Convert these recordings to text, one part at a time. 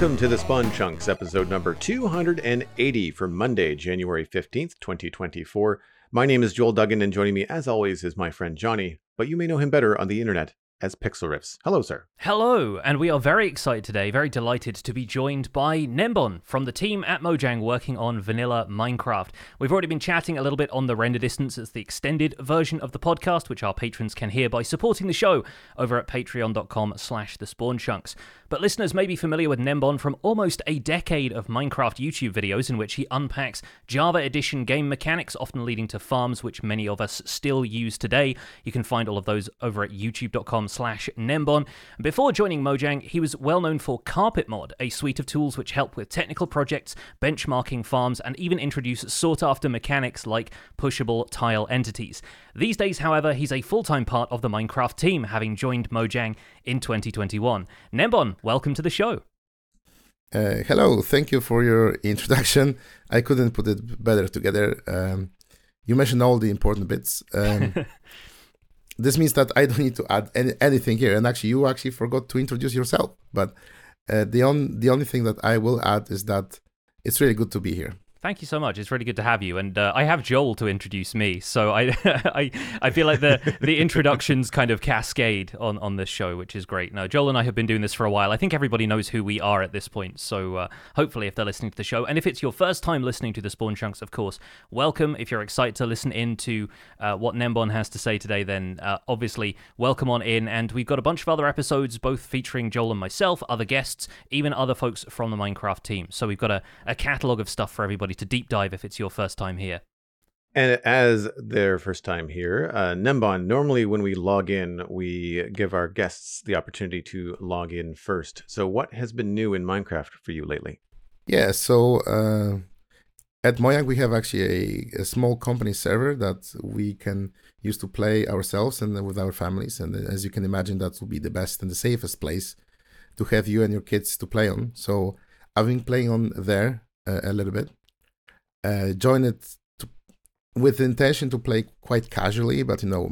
Welcome to the Spawn Chunks, episode number 280 for Monday, January 15th, 2024. My name is Joel Duggan, and joining me, as always, is my friend Jonny, but you may know him better on the internet as Pixel Riffs. Hello, sir. Hello, and we are very excited today, very delighted to be joined by Gnembon from the team at Mojang working on vanilla Minecraft. We've already been chatting a little bit on the render distance as the extended version of the podcast, which our patrons can hear by supporting the show over at patreon.com slash the spawn chunks. But listeners may be familiar with Gnembon from almost a decade of Minecraft YouTube videos in which he unpacks Java Edition game mechanics, often leading to farms which many of us still use today. You can find all of those over at youtube.com slash Gnembon. Before joining Mojang, he was well known for Carpet Mod, a suite of tools which help with technical projects, benchmarking farms, and even introduce sought after mechanics like pushable tile entities. These days, however, he's a full time part of the Minecraft team, having joined Mojang in 2021. Gnembon, welcome to the show. Uh, hello, thank you for your introduction. I couldn't put it better together. Um, you mentioned all the important bits. Um, this means that I don't need to add any, anything here. And actually, you actually forgot to introduce yourself. But uh, the on, the only thing that I will add is that it's really good to be here. Thank you so much. It's really good to have you, and uh, I have Joel to introduce me. So I, I, I feel like the the introductions kind of cascade on on this show, which is great. Now Joel and I have been doing this for a while. I think everybody knows who we are at this point. So uh, hopefully, if they're listening to the show, and if it's your first time listening to the Spawn Chunks, of course, welcome. If you're excited to listen into uh, what Gnembon has to say today, then uh, obviously welcome on in. And we've got a bunch of other episodes, both featuring Joel and myself, other guests, even other folks from the Minecraft team. So we've got a, a catalog of stuff for everybody to deep dive if it's your first time here. And as their first time here, uh, Gnembon, normally when we log in, we give our guests the opportunity to log in first. So, what has been new in Minecraft for you lately? Yeah, so uh, at Mojang, we have actually a, a, small company server that we can use to play ourselves and with our families. And as you can imagine, that will be the best and the safest place to have you and your kids to play on. So, I've been playing on there uh, a little bit uh, joined it to, with intention to play quite casually, but you know,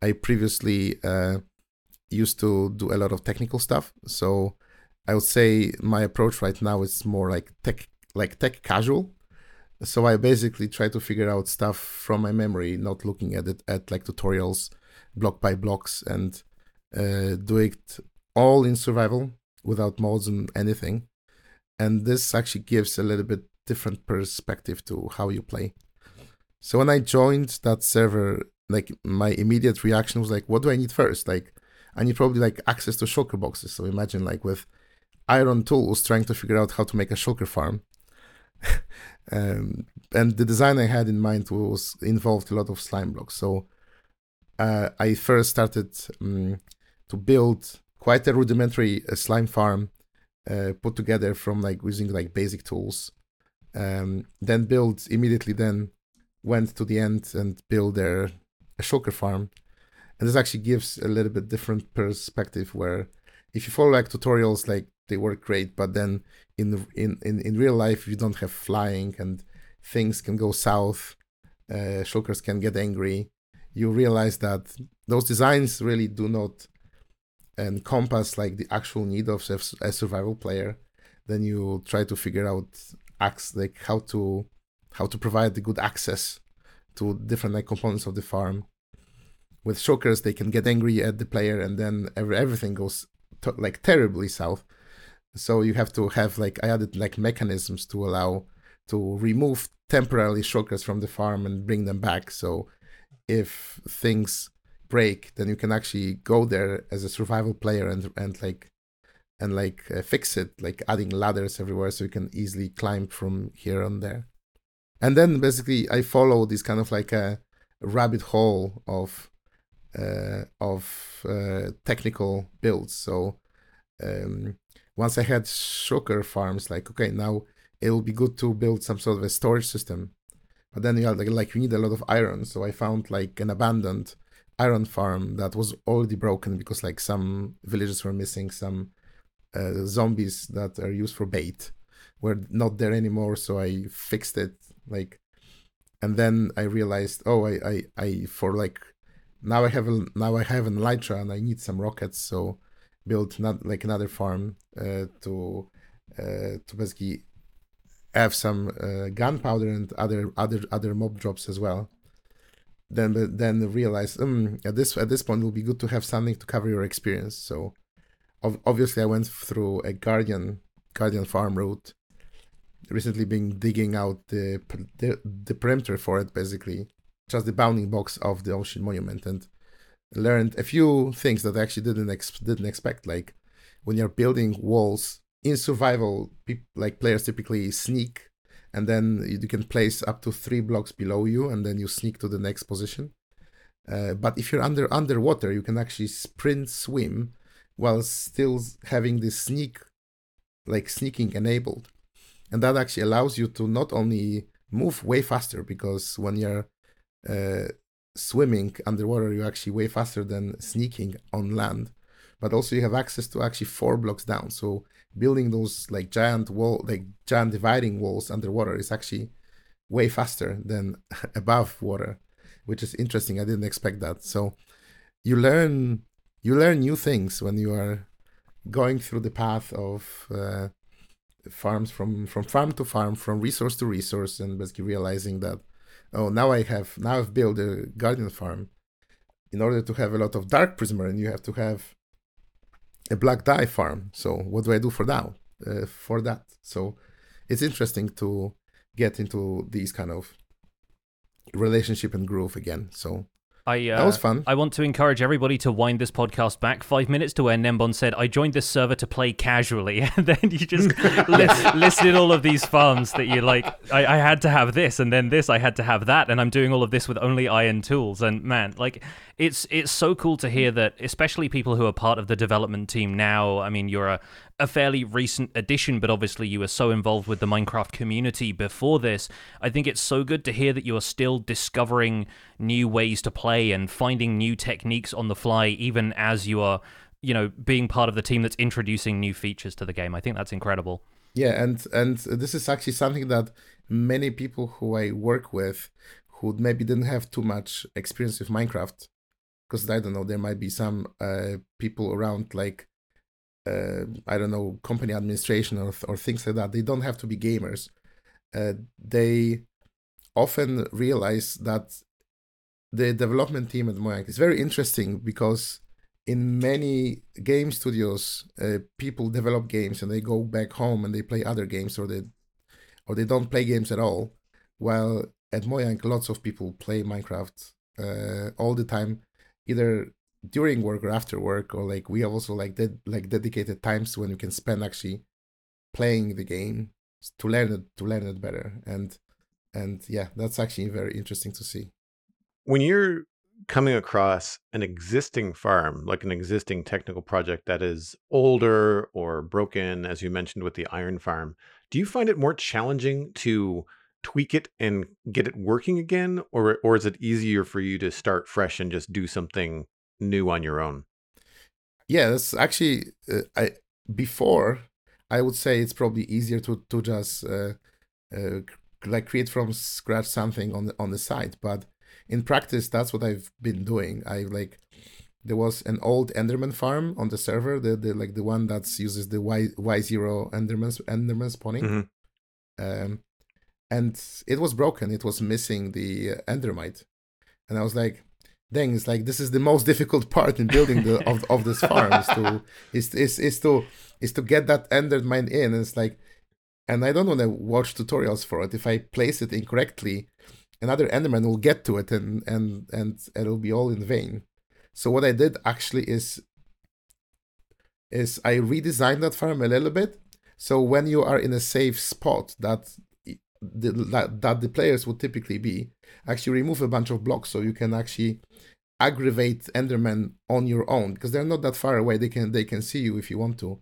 I previously uh, used to do a lot of technical stuff, so I would say my approach right now is more like tech, like tech casual. So I basically try to figure out stuff from my memory, not looking at it at like tutorials, block by blocks, and uh, do it all in survival without mods and anything. And this actually gives a little bit different perspective to how you play. So when I joined that server, like my immediate reaction was like, what do I need first? Like, I need probably like access to shulker boxes. So imagine like with iron tools trying to figure out how to make a shulker farm. um, and the design I had in mind was involved a lot of slime blocks. So uh, I first started um, to build quite a rudimentary uh, slime farm uh, put together from like using like basic tools um, then build immediately then went to the end and build their a shulker farm. And this actually gives a little bit different perspective where if you follow like tutorials like they work great but then in in in, in real life you don't have flying and things can go south. Uh, shulkers can get angry. You realize that those designs really do not encompass like the actual need of a survival player. Then you try to figure out acts like how to how to provide the good access to different like components of the farm. With shulkers, they can get angry at the player, and then every, everything goes to, like terribly south. So you have to have like I added like mechanisms to allow to remove temporarily shulkers from the farm and bring them back. So if things break, then you can actually go there as a survival player and and like and like uh, fix it, like adding ladders everywhere so you can easily climb from here and there. And then basically I follow this kind of like a rabbit hole of uh, of uh, technical builds. So um, once I had sugar farms, like okay, now it will be good to build some sort of a storage system. But then you have like, like you need a lot of iron, so I found like an abandoned iron farm that was already broken because like some villages were missing some uh, zombies that are used for bait were not there anymore so i fixed it like and then i realized oh i i, I for like now i have a now i have an elytra and i need some rockets so built not like another farm uh, to uh, to basically have some uh, gunpowder and other other other mob drops as well. Then then realize um, at this at this point it will be good to have something to cover your experience. So obviously I went through a guardian guardian farm route. Recently, been digging out the, the the perimeter for it, basically, just the bounding box of the ocean monument, and learned a few things that I actually didn't ex- didn't expect. Like when you're building walls in survival, pe- like players typically sneak, and then you can place up to three blocks below you, and then you sneak to the next position. Uh, but if you're under underwater, you can actually sprint, swim, while still having this sneak, like sneaking enabled, and that actually allows you to not only move way faster because when you're uh, swimming underwater, you're actually way faster than sneaking on land. But also you have access to actually four blocks down. So building those like giant wall, like giant dividing walls underwater is actually way faster than above water, which is interesting. I didn't expect that. So you learn you learn new things when you are going through the path of uh, farms from from farm to farm, from resource to resource, and basically realizing that oh now I have now I've built a guardian farm. In order to have a lot of dark prismarine, you have to have a black dye farm. So what do I do for now? Uh, for that, so it's interesting to get into these kind of relationship and groove again. So I, uh, that was fun. I want to encourage everybody to wind this podcast back five minutes to where Gnembon said, I joined this server to play casually. And then you just list, listed all of these farms that you like, I, I, had to have this, and then this, I had to have that. And I'm doing all of this with only iron tools. And man, like, it's it's so cool to hear that, especially people who are part of the development team now. I mean, you're a, a fairly recent addition, but obviously you were so involved with the Minecraft community before this. I think it's so good to hear that you are still discovering new ways to play and finding new techniques on the fly, even as you are, you know, being part of the team that's introducing new features to the game. I think that's incredible. Yeah, and and this is actually something that many people who I work with who maybe didn't have too much experience with Minecraft because I don't know, there might be some uh, people around like uh, I don't know, company administration or or things like that. They don't have to be gamers. Uh, they often realize that the development team at Mojang is very interesting because in many game studios, uh, people develop games and they go back home and they play other games or they or they don't play games at all. While at Mojang, lots of people play Minecraft uh, all the time either during work or after work or like we have also like ded- like dedicated times when you can spend actually playing the game to learn it to learn it better. And and yeah that's actually very interesting to see. When you're coming across an existing farm like an existing technical project that is older or broken as you mentioned with the iron farm do you find it more challenging to tweak it and get it working again? Or or is it easier for you to start fresh and just do something new on your own? Yeah that's actually uh, i before i would say it's probably easier to to just uh, uh, like create from scratch something on the on the side. But in practice that's what i've been doing. I like there was an old enderman farm on the server the, the like the one that uses the y y0 enderman enderman spawning mm-hmm. um and it was broken. It was missing the uh, endermite, and I was like, "Dang! It's like this is the most difficult part in building the of, of this farm is to is, is is to is to get that endermite in." And it's like, and I don't want to watch tutorials for it. If I place it incorrectly, another enderman will get to it, and and and it'll be all in vain. So what I did actually is is I redesigned that farm a little bit. So when you are in a safe spot that the, that, that the players would typically be, actually remove a bunch of blocks so you can actually aggravate Endermen on your own because they're not that far away. They can they can see you if you want to,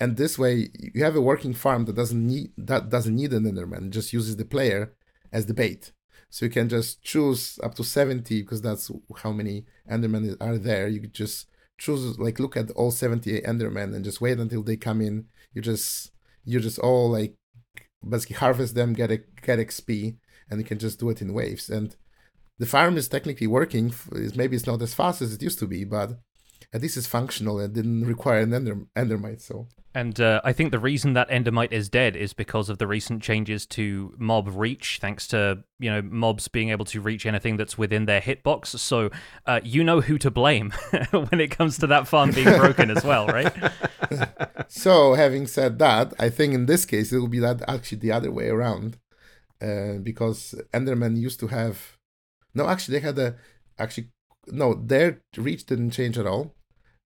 and this way you have a working farm that doesn't need that doesn't need an Enderman. Just uses the player as the bait. So you can just choose up to seventy because that's how many Endermen are there. You just choose like look at all seventy Endermen and just wait until they come in. You just you just all like basically harvest them, get a, get XP, and you can just do it in waves. And the farm is technically working. Maybe it's not as fast as it used to be, but at least it's functional and didn't require an ender, endermite. So and uh, I think the reason that Endermite is dead is because of the recent changes to mob reach, thanks to you know mobs being able to reach anything that's within their hitbox. So uh, you know who to blame when it comes to that farm being broken as well, right? so having said that, I think in this case it will be that actually the other way around, uh, because Enderman used to have, no, actually they had a, actually no, their reach didn't change at all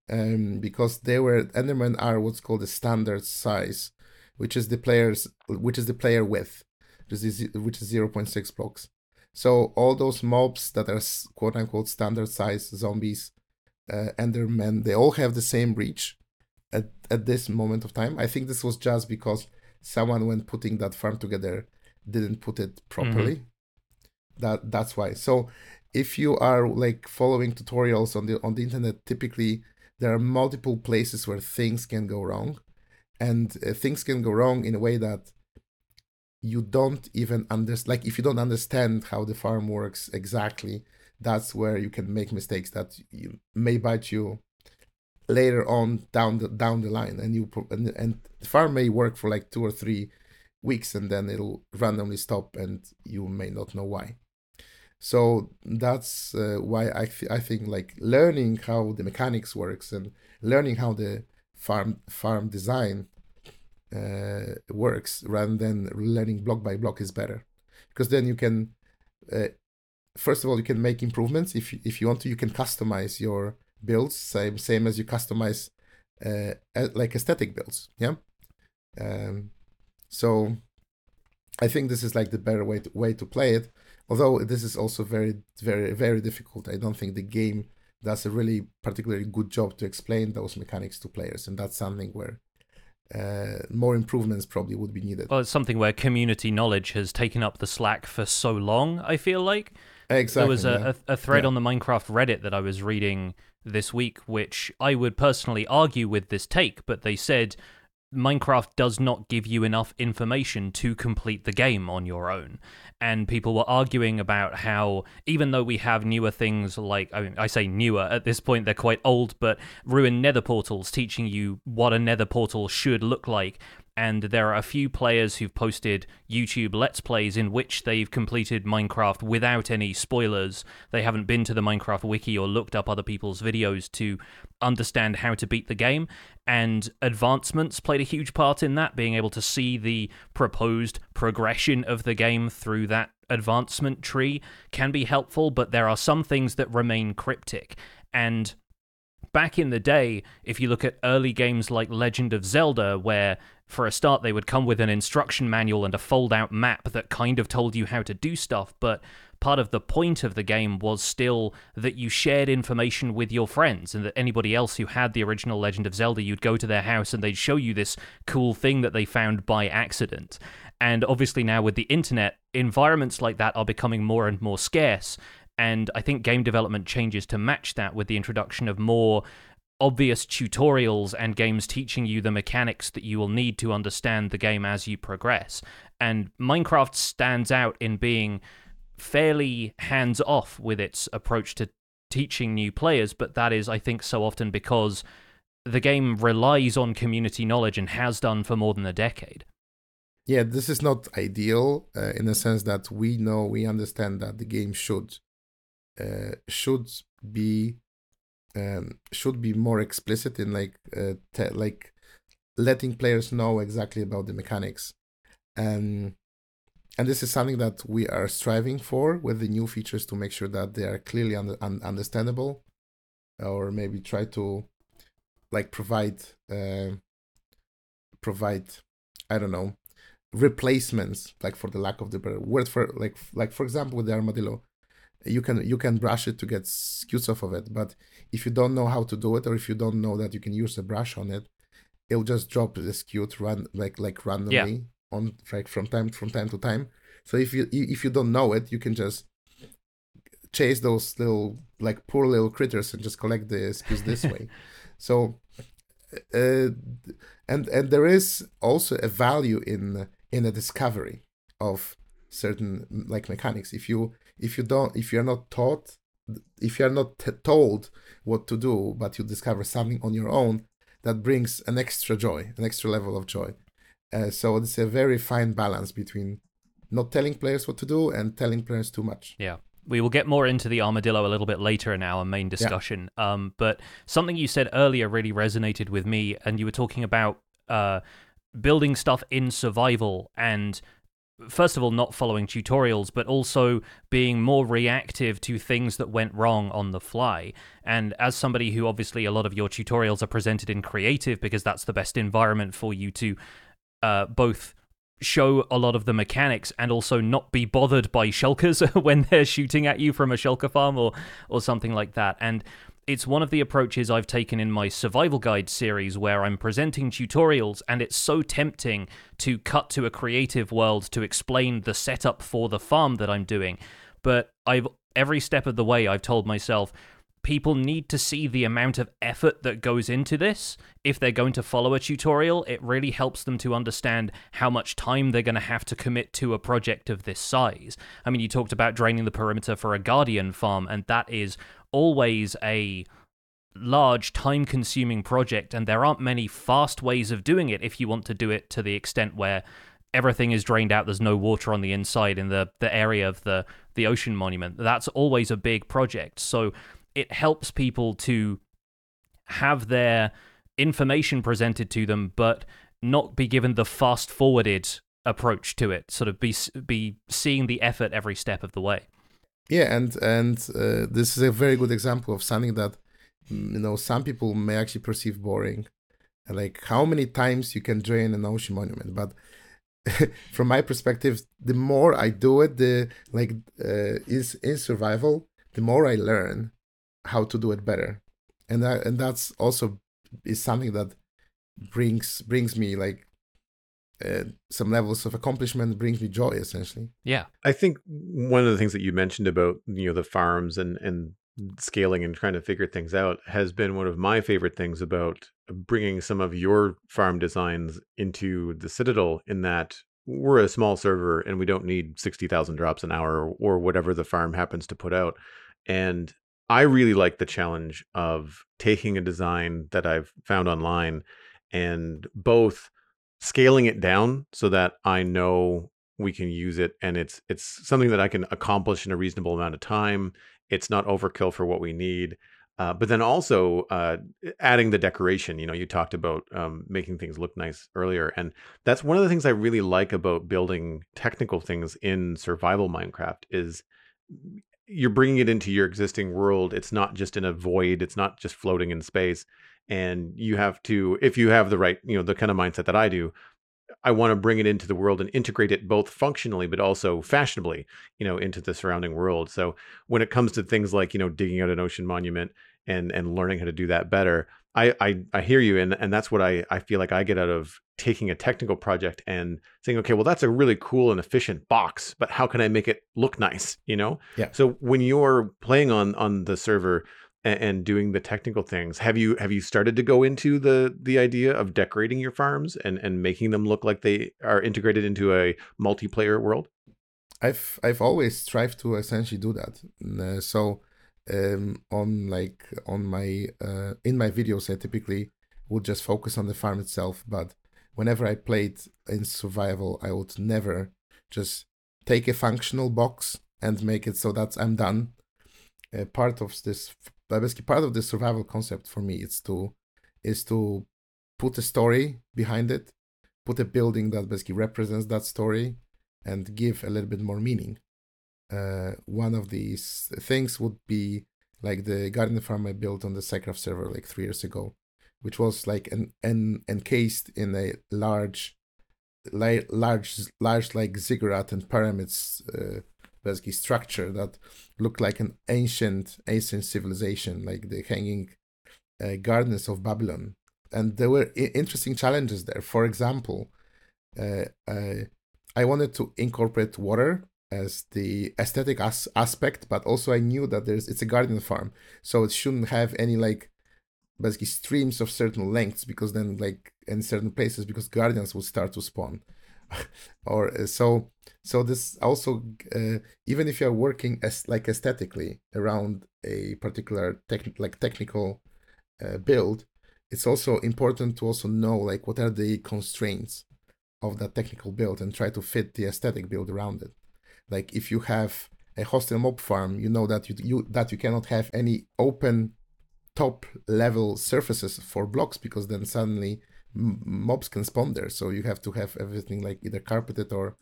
um, because they were Endermen are what's called the standard size, which is the players which is the player width, which is which is zero point six blocks. So all those mobs that are quote unquote standard size zombies, uh, Endermen, they all have the same reach at at this moment of time. I think this was just because someone when putting that farm together didn't put it properly. Mm-hmm. That that's why. So if you are like following tutorials on the on the internet, typically there are multiple places where things can go wrong and uh, things can go wrong in a way that you don't even understand like if you don't understand how the farm works exactly that's where you can make mistakes that you, may bite you later on down the down the line and you and, and the farm may work for like two or three weeks and then it'll randomly stop and you may not know why so that's uh, why I, th- I think like learning how the mechanics works and learning how the farm farm design uh, works rather than learning block by block is better. Because then you can uh, first of all you can make improvements. If you, if you want to you can customize your builds same same as you customize uh, like aesthetic builds yeah? Um, so I think this is like the better way to, way to play it although this is also very very very difficult i don't think the game does a really particularly good job to explain those mechanics to players and that's something where uh, more improvements probably would be needed well it's something where community knowledge has taken up the slack for so long i feel like exactly there was a, yeah. a, a, thread yeah. on the minecraft reddit that i was reading this week which i would personally argue with this take but they said Minecraft does not give you enough information to complete the game on your own. And people were arguing about how even though we have newer things like I, mean, I say newer at this point they're quite old but ruined nether portals teaching you what a nether portal should look like and there are a few players who've posted YouTube Let's Plays in which they've completed Minecraft without any spoilers. They haven't been to the Minecraft wiki or looked up other people's videos to understand how to beat the game, and advancements played a huge part in that, being able to see the proposed progression of the game through that advancement tree can be helpful, but there are some things that remain cryptic. And back in the day, if you look at early games like Legend of Zelda, where for a start they would come with an instruction manual and a fold out map that kind of told you how to do stuff, but part of the point of the game was still that you shared information with your friends and that anybody else who had the original Legend of Zelda, you'd go to their house and they'd show you this cool thing that they found by accident. And obviously, now with the internet, environments like that are becoming more and more scarce. And I think game development changes to match that with the introduction of more obvious tutorials and games teaching you the mechanics that you will need to understand the game as you progress. And Minecraft stands out in being fairly hands off with its approach to teaching new players, but that is, I think, so often because the game relies on community knowledge and has done for more than a decade. Yeah, this is not ideal uh, in the sense that we know, we understand that the game should should be um, should be more explicit in like uh, te- like letting players know exactly about the mechanics. And and this is something that we are striving for with the new features to make sure that they are clearly un- un- understandable or maybe try to like provide uh, provide i don't know replacements like for the lack of the word for like like for example with the armadillo you can you can brush it to get scutes off of it but if you don't know how to do it or if you don't know that you can use a brush on it it'll just drop the scute run like like randomly yeah. on like from time from time to time. So if you if you don't know it you can just chase those little like poor little critters and just collect the scutes this way. So uh, and and there is also a value in in a discovery of certain like mechanics. If you if you don't if you're not taught if you are not t- told what to do, but you discover something on your own, that brings an extra joy, an extra level of joy. Uh, so it's a very fine balance between not telling players what to do and telling players too much. Yeah. We will get more into the armadillo a little bit later in our main discussion. Yeah. Um, but something you said earlier really resonated with me, and you were talking about uh, building stuff in survival and first of all not following tutorials but also being more reactive to things that went wrong on the fly. And as somebody who obviously a lot of your tutorials are presented in creative because that's the best environment for you to uh, both show a lot of the mechanics and also not be bothered by shulkers when they're shooting at you from a shulker farm or or something like that. And it's one of the approaches I've taken in my survival guide series where I'm presenting tutorials and it's so tempting to cut to a creative world to explain the setup for the farm that I'm doing. But I've every step of the way I've told myself people need to see the amount of effort that goes into this. If they're going to follow a tutorial, it really helps them to understand how much time they're going to have to commit to a project of this size. I mean, you talked about draining the perimeter for a Guardian farm, and that is always a large time consuming project and there aren't many fast ways of doing it if you want to do it to the extent where everything is drained out there's no water on the inside in the the area of the the ocean monument that's always a big project so it helps people to have their information presented to them, but not be given the fast forwarded approach to it. Sort of be be seeing the effort every step of the way. Yeah, and and uh, this is a very good example of something that mm, you know some people may actually perceive boring, like how many times you can drain an ocean monument. But from my perspective, the more I do it, the like uh, is in survival, the more I learn, how to do it better. And that and that's also is something that brings brings me like uh, some levels of accomplishment brings me joy essentially. Yeah. I think one of the things that you mentioned about you know the farms and and scaling and trying to figure things out has been one of my favorite things about bringing some of your farm designs into the citadel in that we're a small server and we don't need 60,000 drops an hour or, or whatever the farm happens to put out. And I really like the challenge of taking a design that I've found online and both scaling it down so that I know we can use it and it's it's something that I can accomplish in a reasonable amount of time. It's not overkill for what we need. Uh, but then also uh, adding the decoration. You know, you talked about um, making things look nice earlier, and that's one of the things I really like about building technical things in survival Minecraft. Is you're bringing it into your existing world. It's not just in a void. It's not just floating in space. And you have to, if you have the right, you know, the kind of mindset that I do, I want to bring it into the world and integrate it both functionally but also fashionably, you know, into the surrounding world. So when it comes to things like, you know, digging out an ocean monument and and learning how to do that better, I, I I hear you, and and that's what I I feel like I get out of taking a technical project and saying, okay, well that's a really cool and efficient box, but how can I make it look nice? You know. Yeah. So when you're playing on on the server and, and doing the technical things, have you have you started to go into the the idea of decorating your farms and and making them look like they are integrated into a multiplayer world? I've I've always strived to essentially do that. Uh, so um, on like on my uh, in my videos i typically would just focus on the farm itself but whenever i played in survival i would never just take a functional box and make it so that i'm done. Uh, part of this basically part of the survival concept for me is to is to put a story behind it put a building that basically represents that story and give a little bit more meaning uh, one of these things would be like the guardian farm I built on the SciCraft server like three years ago, which was like an, an encased in a large, like large, large like ziggurat and pyramids, uh, basically structure that looked like an ancient, ancient civilization, like the hanging uh, gardens of Babylon. And there were I- interesting challenges there. For example, uh, I wanted to incorporate water as the aesthetic as- aspect, but also I knew that there's it's a guardian farm, so it shouldn't have any like basically streams of certain lengths because then like in certain places because guardians will start to spawn. or uh, so so this also uh, even if you're working as like aesthetically around a particular tech, like technical uh, build it's also important to also know like what are the constraints of that technical build and try to fit the aesthetic build around it like if you have a hostile mob farm you know that you, you that you cannot have any open top level surfaces for blocks because then suddenly mobs can spawn there. So you have to have everything like either carpeted or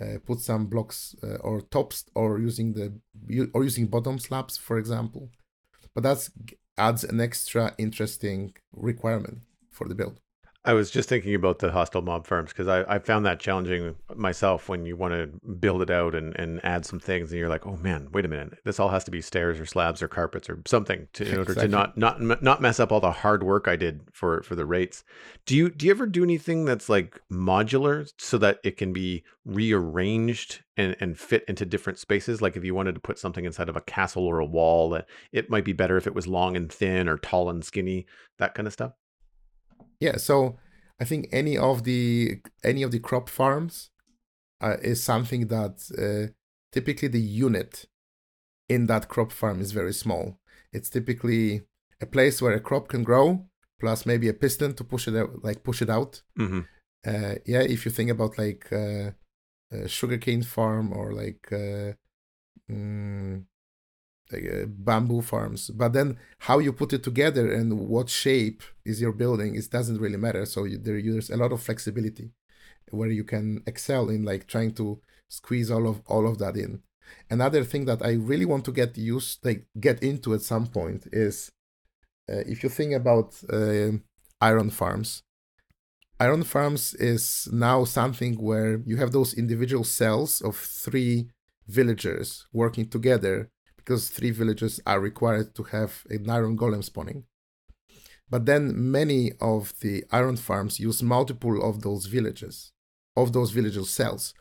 uh, put some blocks uh, or tops or using the or using bottom slabs, for example. But that adds an extra interesting requirement for the build. I was just thinking about the hostile mob farms because I, I found that challenging myself when you want to build it out and, and add some things and you're like, oh man, wait a minute, this all has to be stairs or slabs or carpets or something to, in order exactly. to not not not mess up all the hard work I did for for the rates. Do you do you ever do anything that's like modular so that it can be rearranged and and fit into different spaces? Like if you wanted to put something inside of a castle or a wall, that it might be better if it was long and thin or tall and skinny, that kind of stuff. Yeah, so I think any of the any of the crop farms uh, is something that uh, typically the unit in that crop farm is very small. It's typically a place where a crop can grow, plus maybe a piston to push it out, like push it out. Mm-hmm. Uh, yeah, if you think about like uh, a sugarcane farm or like uh, mm, like, uh, bamboo farms. But then how you put it together and what shape is your building it doesn't really matter. So you, there, there's a lot of flexibility where you can excel in like trying to squeeze all of all of that in. Another thing that i really want to get used like get into at some point is uh, if you think about uh, iron farms. Iron farms is now something where you have those individual cells of three villagers working together because three villages are required to have an iron golem spawning. But then many of the iron farms use multiple of those villages, of those village cells.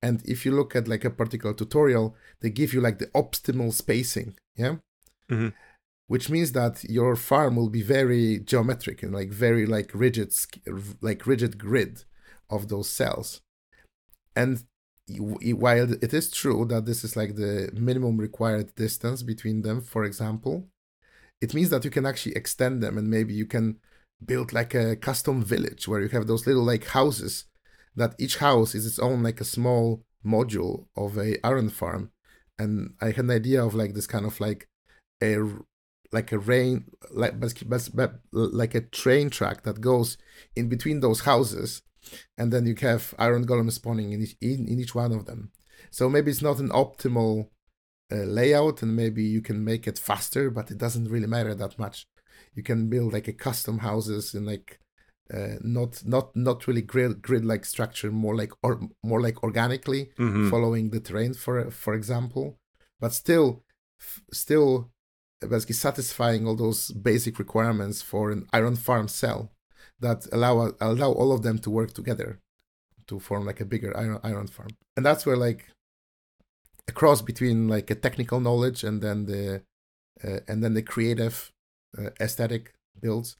And if you look at like a particular tutorial, they give you like the optimal spacing, yeah? Mm-hmm. Which means that your farm will be very geometric and like very like rigid, like rigid grid of those cells. And while it is true that this is like the minimum required distance between them, for example, it means that you can actually extend them and maybe you can build like a custom village where you have those little like houses that each house is its own like a small module of a iron farm. And i had an idea of like this kind of like a like a rain like like a train track that goes in between those houses and then you have iron golem spawning in each, in, in each one of them. So maybe it's not an optimal uh, layout, and maybe you can make it faster, but it doesn't really matter that much. You can build like a custom houses in like uh, not not not really grid grid like structure, more like or more like organically mm-hmm. following the terrain, for for example, but still f- still basically satisfying all those basic requirements for an iron farm cell that allow allow all of them to work together to form like a bigger iron iron farm. And that's where like a cross between like a technical knowledge and then the uh, and then the creative uh, aesthetic builds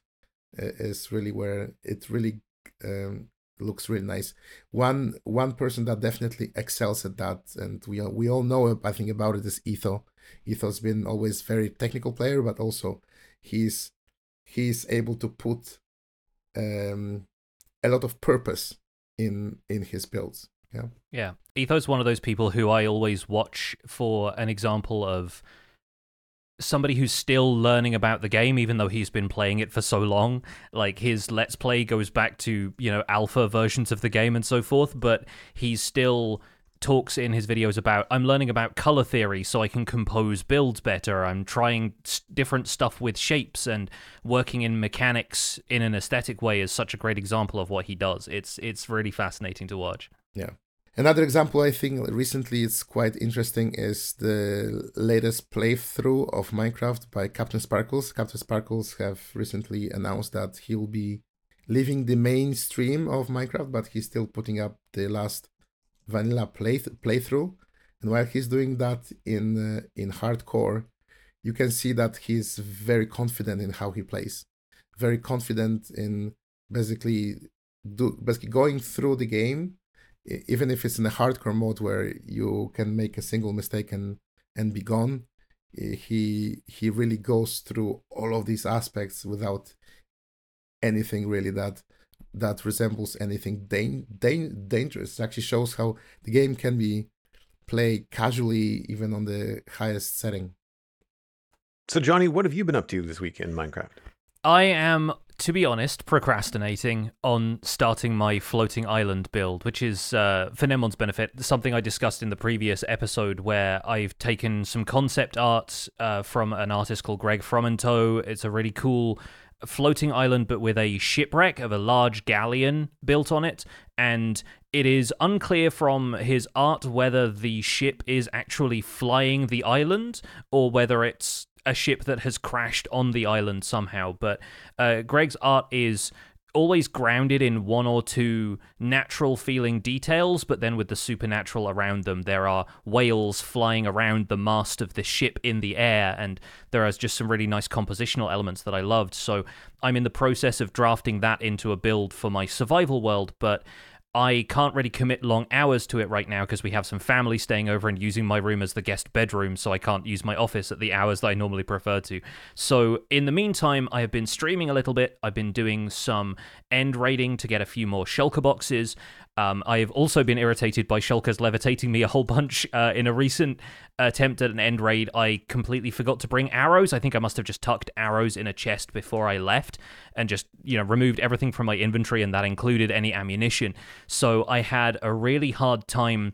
uh, is really where it really um, looks really nice. One one person that definitely excels at that, and we we all know I think about it is Etho. Etho's been always very technical player, but also he's he's able to put um, a lot of purpose in in his builds. Yeah. Yeah. Etho's one of those people who I always watch for an example of somebody who's still learning about the game even though he's been playing it for so long like his let's play goes back to you know alpha versions of the game and so forth but he's still talks in his videos about I'm learning about color theory so I can compose builds better. I'm trying different stuff with shapes and working in mechanics in an aesthetic way is such a great example of what he does. It's it's really fascinating to watch. Yeah. Another example I think recently it's quite interesting is the latest playthrough of Minecraft by CaptainSparklez. Captain Sparkles have recently announced that he'll be leaving the mainstream of Minecraft, but he's still putting up the last vanilla play playthrough, and while he's doing that in uh, in hardcore, you can see that he's very confident in how he plays, very confident in basically do basically going through the game even if it's in a hardcore mode where you can make a single mistake and and be gone he he really goes through all of these aspects without anything really that that resembles anything dan- dan- dangerous. It actually shows how the game can be played casually even on the highest setting. So jonny what have you been up to this week in minecraft? I am, to be honest, procrastinating on starting my floating island build, which is, uh, for Gnembon's benefit, something I discussed in the previous episode where I've taken some concept art uh, from an artist called Greg Fromenteau. It's a really cool floating island, but with a shipwreck of a large galleon built on it. And it is unclear from his art whether the ship is actually flying the island or whether it's a ship that has crashed on the island somehow. But uh, Greg's art is always grounded in one or two natural feeling details, but then with the supernatural around them. There are whales flying around the mast of the ship in the air, and there are just some really nice compositional elements that I loved. So I'm in the process of drafting that into a build for my survival world, but I can't really commit long hours to it right now because we have some family staying over and using my room as the guest bedroom, so I can't use my office at the hours that I normally prefer to. So, in the meantime, I have been streaming a little bit. I've been doing some end raiding to get a few more shulker boxes. Um, I've also been irritated by shulkers levitating me a whole bunch. Uh, in a recent attempt at an end raid, I completely forgot to bring arrows. I think I must have just tucked arrows in a chest before I left and just, you know, removed everything from my inventory, and that included any ammunition. So I had a really hard time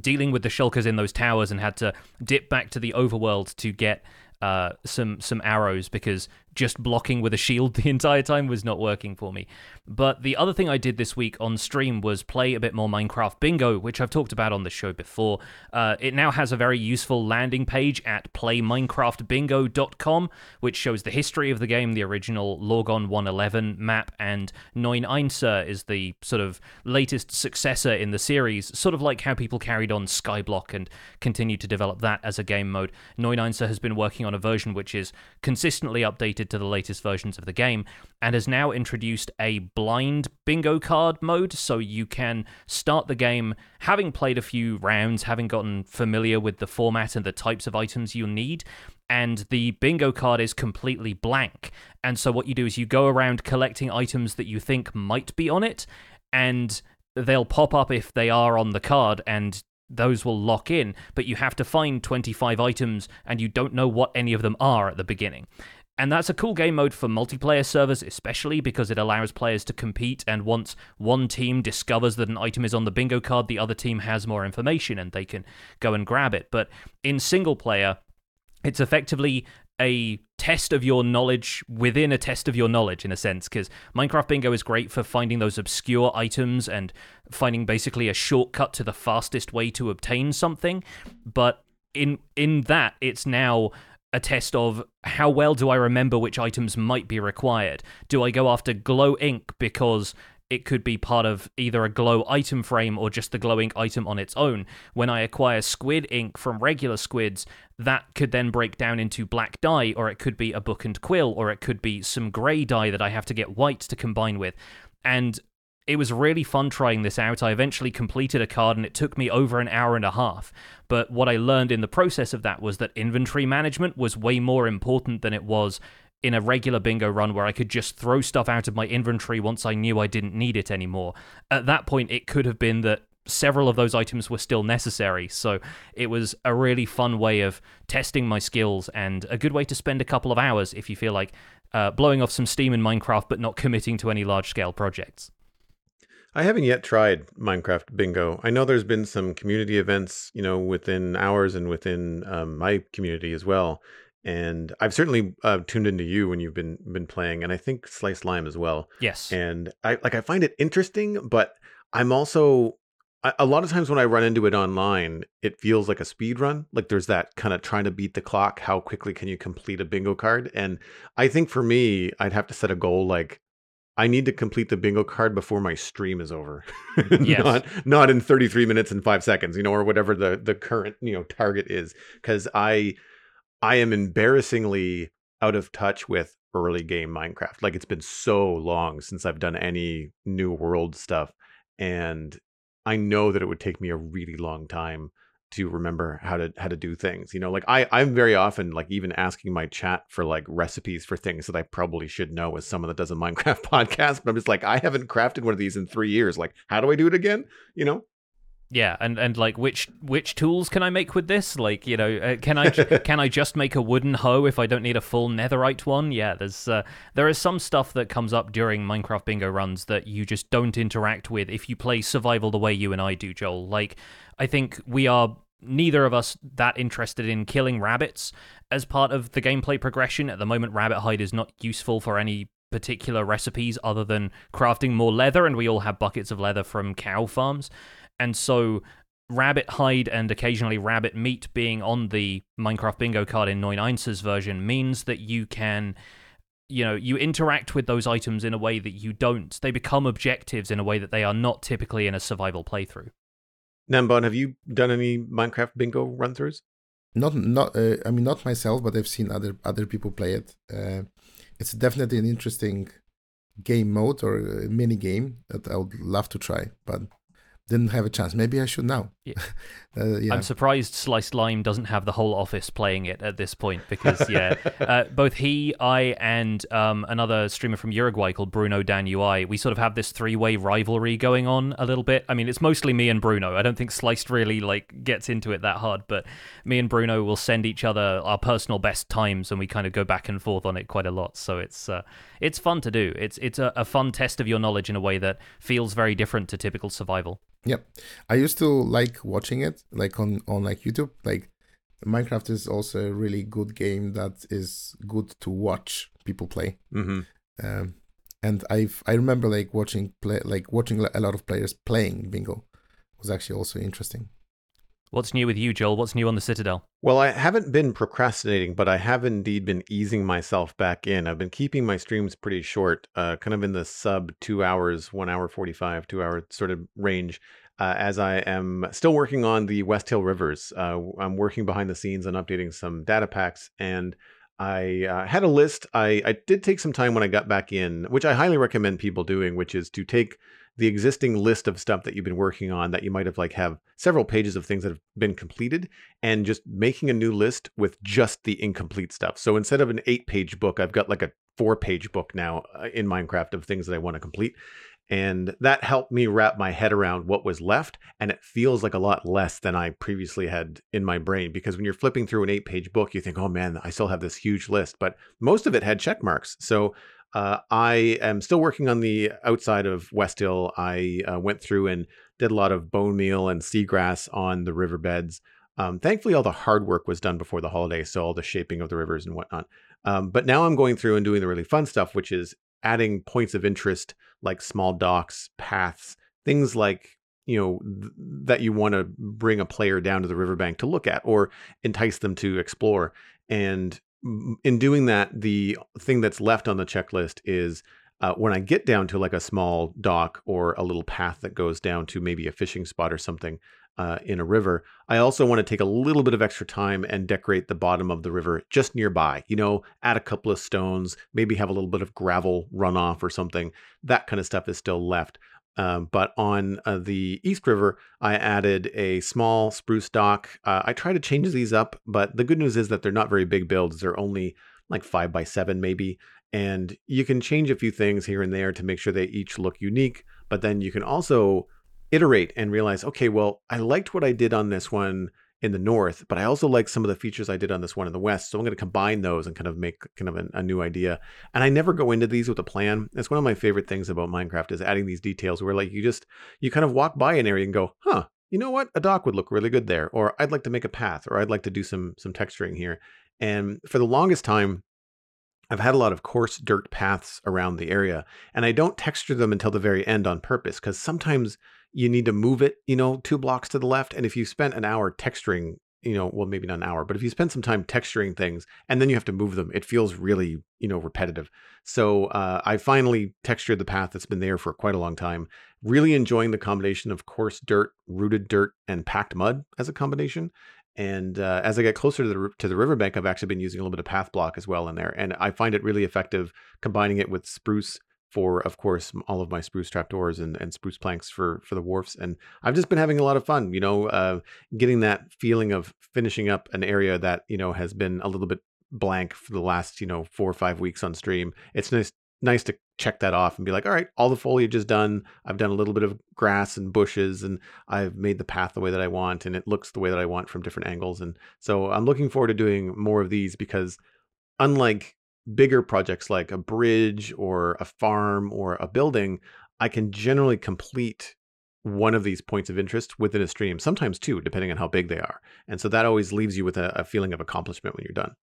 dealing with the shulkers in those towers and had to dip back to the overworld to get uh, some some arrows because just blocking with a shield the entire time was not working for me. But the other thing I did this week on stream was play a bit more Minecraft Bingo, which I've talked about on the show before. Uh, it now has a very useful landing page at playminecraftbingo.com, which shows the history of the game, the original Lorgon111 map, and Neun Einser is the sort of latest successor in the series, sort of like how people carried on Skyblock and continued to develop that as a game mode. Neun Einser has been working on a version which is consistently updated to the latest versions of the game and has now introduced a blind bingo card mode so you can start the game having played a few rounds, having gotten familiar with the format and the types of items you'll need, and the bingo card is completely blank. And so what you do is you go around collecting items that you think might be on it, and they'll pop up if they are on the card, and those will lock in, but you have to find 25 items and you don't know what any of them are at the beginning. And that's a cool game mode for multiplayer servers, especially because it allows players to compete. And once one team discovers that an item is on the bingo card, the other team has more information and they can go and grab it. But in single player, it's effectively a test of your knowledge within a test of your knowledge in a sense because minecraft bingo is great for finding those obscure items and finding basically a shortcut to the fastest way to obtain something but in in that it's now a test of how well do I remember which items might be required? Do I go after glow ink because it could be part of either a glow item frame or just the glowing item on its own. When I acquire squid ink from regular squids, that could then break down into black dye, or it could be a book and quill, or it could be some grey dye that I have to get white to combine with. And it was really fun trying this out. I eventually completed a card and it took me over an hour and a half. But what I learned in the process of that was that inventory management was way more important than it was in a regular bingo run where I could just throw stuff out of my inventory once I knew I didn't need it anymore. At that point, it could have been that several of those items were still necessary. So it was a really fun way of testing my skills and a good way to spend a couple of hours if you feel like uh, blowing off some steam in Minecraft but not committing to any large scale projects. I haven't yet tried Minecraft Bingo. I know there's been some community events, you know, within ours and within um, my community as well. And I've certainly uh, tuned into you when you've been been playing, and I think slicedlime as well. Yes. And I like I find it interesting, but I'm also a lot of times when I run into it online, it feels like a speed run. Like there's that kind of trying to beat the clock. How quickly can you complete a bingo card? And I think for me, I'd have to set a goal like I need to complete the bingo card before my stream is over. yes. not not in 33 minutes and 5 seconds, you know, or whatever the the current, you know, target is cuz I I am embarrassingly out of touch with early game Minecraft. Like it's been so long since I've done any new world stuff and I know that it would take me a really long time to remember how to how to do things. You know, like I I'm very often like even asking my chat for like recipes for things that I probably should know as someone that does a Minecraft podcast. But I'm just like I haven't crafted one of these in three years. Like, how do I do it again? You know? Yeah, and, and like which which tools can I make with this? Like you know, uh, can I can I just make a wooden hoe if I don't need a full netherite one? Yeah, there's uh, there is some stuff that comes up during Minecraft Bingo runs that you just don't interact with if you play survival the way you and I do, Joel. Like I think we are neither of us that interested in killing rabbits as part of the gameplay progression. At the moment, rabbit hide is not useful for any particular recipes other than crafting more leather, and we all have buckets of leather from cow farms. And so rabbit hide and occasionally rabbit meat being on the Minecraft bingo card in Neuneinser's version means that you can you know you interact with those items in a way that you don't they become objectives in a way that they are not typically in a survival playthrough Gnembon, have you done any Minecraft bingo run throughs? Not, not. Uh, I mean, not myself, but I've seen other other people play it. Uh, it's definitely an interesting game mode or mini game that I would love to try, but didn't have a chance. Maybe I should now. Yeah. uh, yeah. I'm surprised slicedlime doesn't have the whole office playing it at this point because, yeah, uh, both he, I, and um, another streamer from Uruguay called Bruno Dan UI, we sort of have this three way rivalry going on a little bit. I mean, it's mostly me and Bruno. I don't think Sliced really like gets into it that hard, but me and Bruno will send each other our personal best times and we kind of go back and forth on it quite a lot. So it's uh, it's fun to do. It's it's a, a fun test of your knowledge in a way that feels very different to typical survival. Yep. I used to like watching it like on on like YouTube. Like Minecraft is also a really good game that is good to watch people play. Mm-hmm. Um, and I've I remember like watching play like watching a lot of players playing bingo was actually also interesting. What's new with you, Joel? What's new on the Citadel? Well, I haven't been procrastinating, but I have indeed been easing myself back in. I've been keeping my streams pretty short, uh, kind of in the sub two hours, one hour 45, two hour sort of range, uh, as I am still working on the West Hill Rivers. Uh, I'm working behind the scenes on updating some data packs, and I uh, had a list. I, I did take some time when I got back in, which I highly recommend people doing, which is to take the existing list of stuff that you've been working on that you might have like have several pages of things that have been completed and just making a new list with just the incomplete stuff. So instead of an 8-page book, I've got like a 4-page book now uh, in Minecraft of things that I want to complete. And that helped me wrap my head around what was left. And it feels like a lot less than I previously had in my brain. Because when you're flipping through an eight page book, you think, oh man, I still have this huge list. But most of it had check marks. So uh, I am still working on the outside of West Hill. I uh, went through and did a lot of bone meal and seagrass on the riverbeds. Um, thankfully, all the hard work was done before the holiday, so all the shaping of the rivers and whatnot. Um, but now I'm going through and doing the really fun stuff, which is adding points of interest like small docks, paths, things like you know th- that you want to bring a player down to the riverbank to look at or entice them to explore. And in doing that, the thing that's left on the checklist is uh, when I get down to like a small dock or a little path that goes down to maybe a fishing spot or something uh, in a river, I also want to take a little bit of extra time and decorate the bottom of the river just nearby. You know, add a couple of stones, maybe have a little bit of gravel runoff or something. That kind of stuff is still left. Um, but on uh, the East River, I added a small spruce dock. Uh, I try to change these up, but the good news is that they're not very big builds. They're only like five by seven, maybe. And you can change a few things here and there to make sure they each look unique. But then you can also iterate and realize, okay, well, I liked what I did on this one in the north, but I also like some of the features I did on this one in the west. So I'm going to combine those and kind of make kind of a, a, new idea. And I never go into these with a plan. It's one of my favorite things about Minecraft is adding these details where like you just you kind of walk by an area and go, huh, you know what, a dock would look really good there, or I'd like to make a path, or I'd like to do some some texturing here. And for the longest time, I've had a lot of coarse dirt paths around the area, and I don't texture them until the very end on purpose because sometimes you need to move it, you know, two blocks to the left. And if you spent an hour texturing, you know, well, maybe not an hour, but if you spend some time texturing things and then you have to move them, it feels really, you know, repetitive. So uh, I finally textured the path that's been there for quite a long time. Really enjoying the combination of coarse dirt, rooted dirt, and packed mud as a combination. And uh, as I get closer to the to the riverbank, I've actually been using a little bit of path block as well in there, and I find it really effective combining it with spruce for, of course, all of my spruce trapdoors and, and spruce planks for for the wharfs. And I've just been having a lot of fun, you know, uh, getting that feeling of finishing up an area that you know has been a little bit blank for the last you know four or five weeks on stream. It's nice nice to check that off and be like, all right, all the foliage is done. I've done a little bit of grass and bushes and I've made the path the way that I want and it looks the way that I want from different angles. And so I'm looking forward to doing more of these because unlike bigger projects like a bridge or a farm or a building, I can generally complete one of these points of interest within a stream, sometimes two, depending on how big they are. And so that always leaves you with a, a feeling of accomplishment when you're done.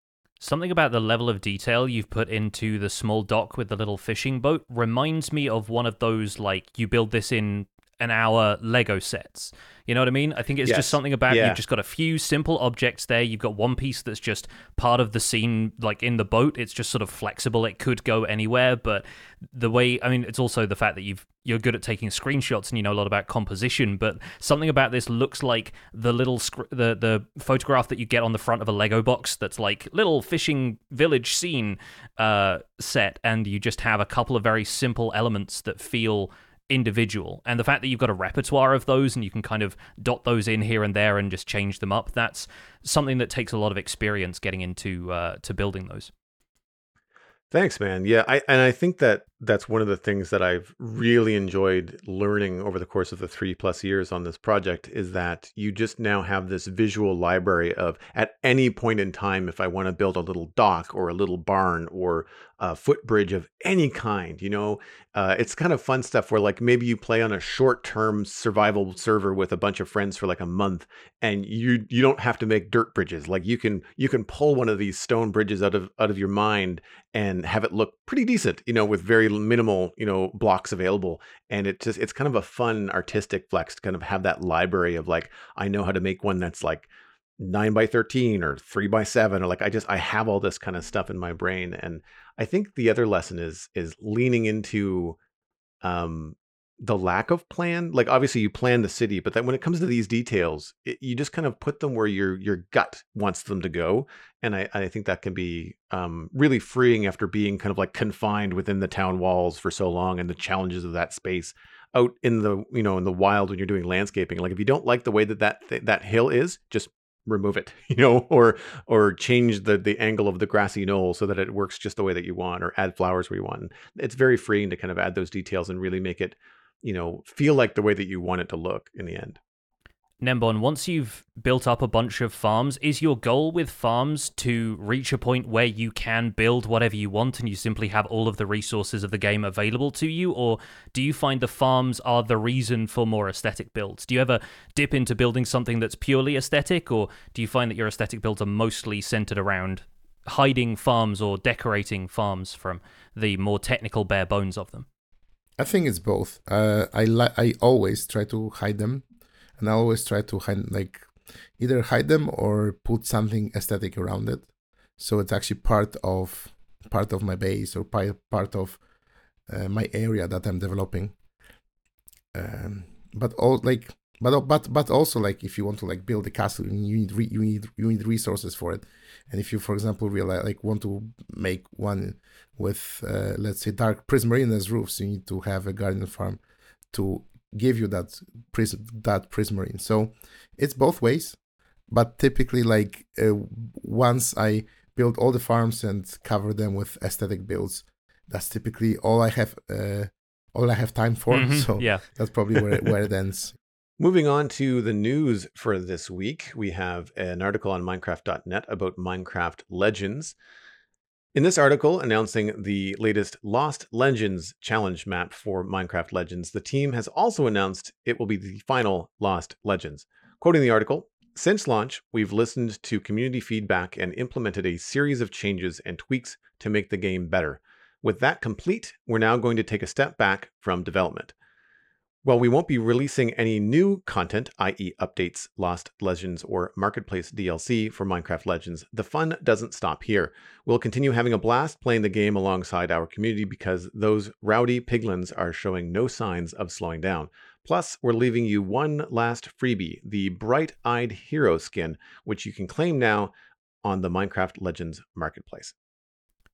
Something about the level of detail you've put into the small dock with the little fishing boat reminds me of one of those like you build this in an hour Lego sets. You know what I mean? I think it's Yes. just something about Yeah. you've just got a few simple objects there. You've got one piece that's just part of the scene, like in the boat. It's just sort of flexible. It could go anywhere, but the way I mean, it's also the fact that you've you're good at taking screenshots and you know a lot about composition. But something about this looks like the little sc- the the photograph that you get on the front of a Lego box. That's like little fishing village scene uh, set, and you just have a couple of very simple elements that feel individual. And the fact that you've got a repertoire of those and you can kind of dot those in here and there and just change them up that's something that takes a lot of experience getting into uh, to building those Thanks, man. Yeah, I and I think that that's one of the things that I've really enjoyed learning over the course of the three plus years on this project is that you just now have this visual library of at any point in time, if I want to build a little dock or a little barn or a footbridge of any kind, you know, uh, it's kind of fun stuff where like maybe you play on a short term survival server with a bunch of friends for like a month and you you don't have to make dirt bridges like you can you can pull one of these stone bridges out of out of your mind and have it look pretty decent you know with very minimal you know blocks available and it just it's kind of a fun artistic flex to kind of have that library of like i know how to make one that's like 9 by 13 or 3 by 7 or like i just i have all this kind of stuff in my brain and i think the other lesson is is leaning into um the lack of plan like obviously you plan the city but then when it comes to these details it, you just kind of put them where your your gut wants them to go and i i think that can be um really freeing after being kind of like confined within the town walls for so long and the challenges of that space out in the you know in the wild when you're doing landscaping. Like if you don't like the way that that th- that hill is just remove it you know or or change the the angle of the grassy knoll so that it works just the way that you want or add flowers where you want it's very freeing to kind of add those details and really make it you know feel like the way that you want it to look in the end Gnembon, once you've built up a bunch of farms, is your goal with farms to reach a point where you can build whatever you want and you simply have all of the resources of the game available to you? Or do you find the farms are the reason for more aesthetic builds? Do you ever dip into building something that's purely aesthetic, or do you find that your aesthetic builds are mostly centered around hiding farms or decorating farms from the more technical bare bones of them? I think it's both. Uh, I li- I always try to hide them, and I always try to hide like either hide them or put something aesthetic around it, so it's actually part of part of my base or part part of uh, my area that I'm developing. Um, but all like but but but also like if you want to like build a castle, you need re- you need you need resources for it, and if you for example realize like want to make one with uh, let's say dark prismarine as roofs, you need to have a guardian farm to give you that pris that prismarine. So it's both ways, but typically like uh, once I build all the farms and cover them with aesthetic builds, that's typically all I have uh, all I have time for. Mhm, So yeah. that's probably where it, where it ends. Moving on to the news for this week, we have an article on Minecraft.net about Minecraft Legends. In this article announcing the latest Lost Legends challenge map for Minecraft Legends, the team has also announced it will be the final Lost Legends. Quoting the article, since launch, we've listened to community feedback and implemented a series of changes and tweaks to make the game better. With that complete, we're now going to take a step back from development. While we won't be releasing any new content, i.e., updates, Lost Legends, or Marketplace DLC for Minecraft Legends, the fun doesn't stop here. We'll continue having a blast playing the game alongside our community because those rowdy piglins are showing no signs of slowing down. Plus, we're leaving you one last freebie the Bright Eyed Hero skin, which you can claim now on the Minecraft Legends Marketplace.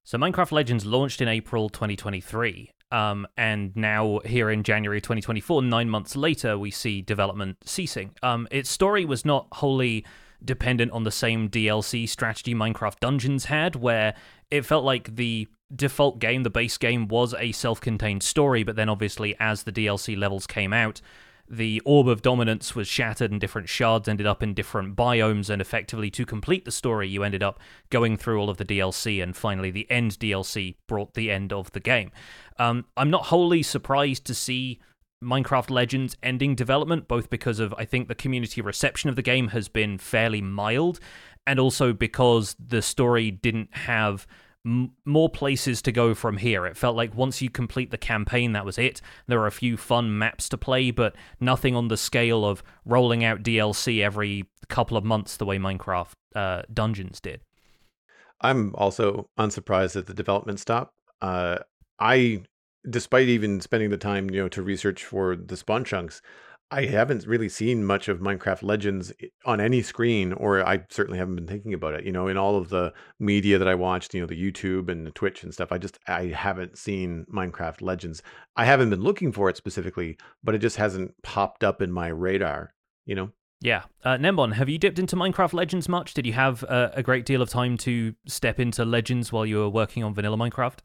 So Minecraft Legends launched in April 2023, Um, and now, here in January 2024, nine months later, we see development ceasing. Um, its story was not wholly dependent on the same DLC strategy Minecraft Dungeons had, where it felt like the default game, the base game, was a self contained story, but then obviously, as the DLC levels came out, the orb of dominance was shattered and different shards ended up in different biomes and effectively to complete the story you ended up going through all of the DLC and finally the end DLC brought the end of the game. Um, I'm not wholly surprised to see Minecraft Legends ending development both because of I think the community reception of the game has been fairly mild and also because the story didn't have m- more places to go from here. It felt like once you complete the campaign, that was it. There are a few fun maps to play, but nothing on the scale of rolling out DLC every couple of months the way Minecraft uh, Dungeons did. I'm also unsurprised that the development stopped. Uh, I, despite even spending the time, you know, to research for the spawn chunks, I haven't really seen much of Minecraft Legends on any screen, or I certainly haven't been thinking about it. You know, in all of the media that I watched, you know, the YouTube and the Twitch and stuff, I just I haven't seen Minecraft Legends. I haven't been looking for it specifically, but it just hasn't popped up in my radar. You know. Yeah, uh, Gnembon, have you dipped into Minecraft Legends much? Did you have uh, a great deal of time to step into Legends while you were working on Vanilla Minecraft?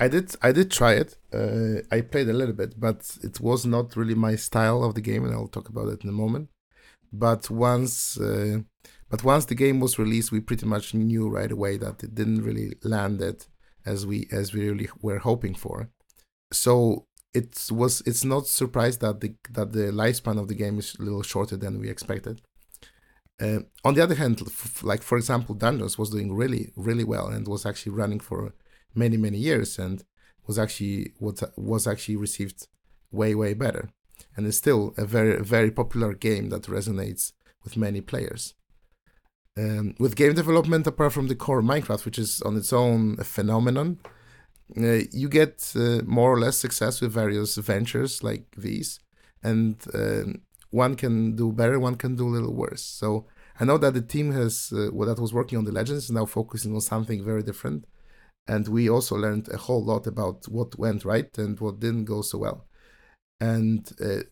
I did I did try it. Uh, I played a little bit, but it was not really my style of the game, and I'll talk about it in a moment. But once uh, but once the game was released, we pretty much knew right away that it didn't really land it as we as we really were hoping for. So it was it's not surprised that the that the lifespan of the game is a little shorter than we expected. Uh, on the other hand, f- like for example, Dungeons was doing really really well and was actually running for many many years and was actually what was actually received way way better. And is still a very very popular game that resonates with many players. Um, with game development apart from the core minecraft which is on its own a phenomenon uh, you get uh, more or less success with various ventures like these. And um, one can do better one can do a little worse. So i know that the team has uh, that was working on the legends is now focusing on something very different and we also learned a whole lot about what went right and what didn't go so well. And uh,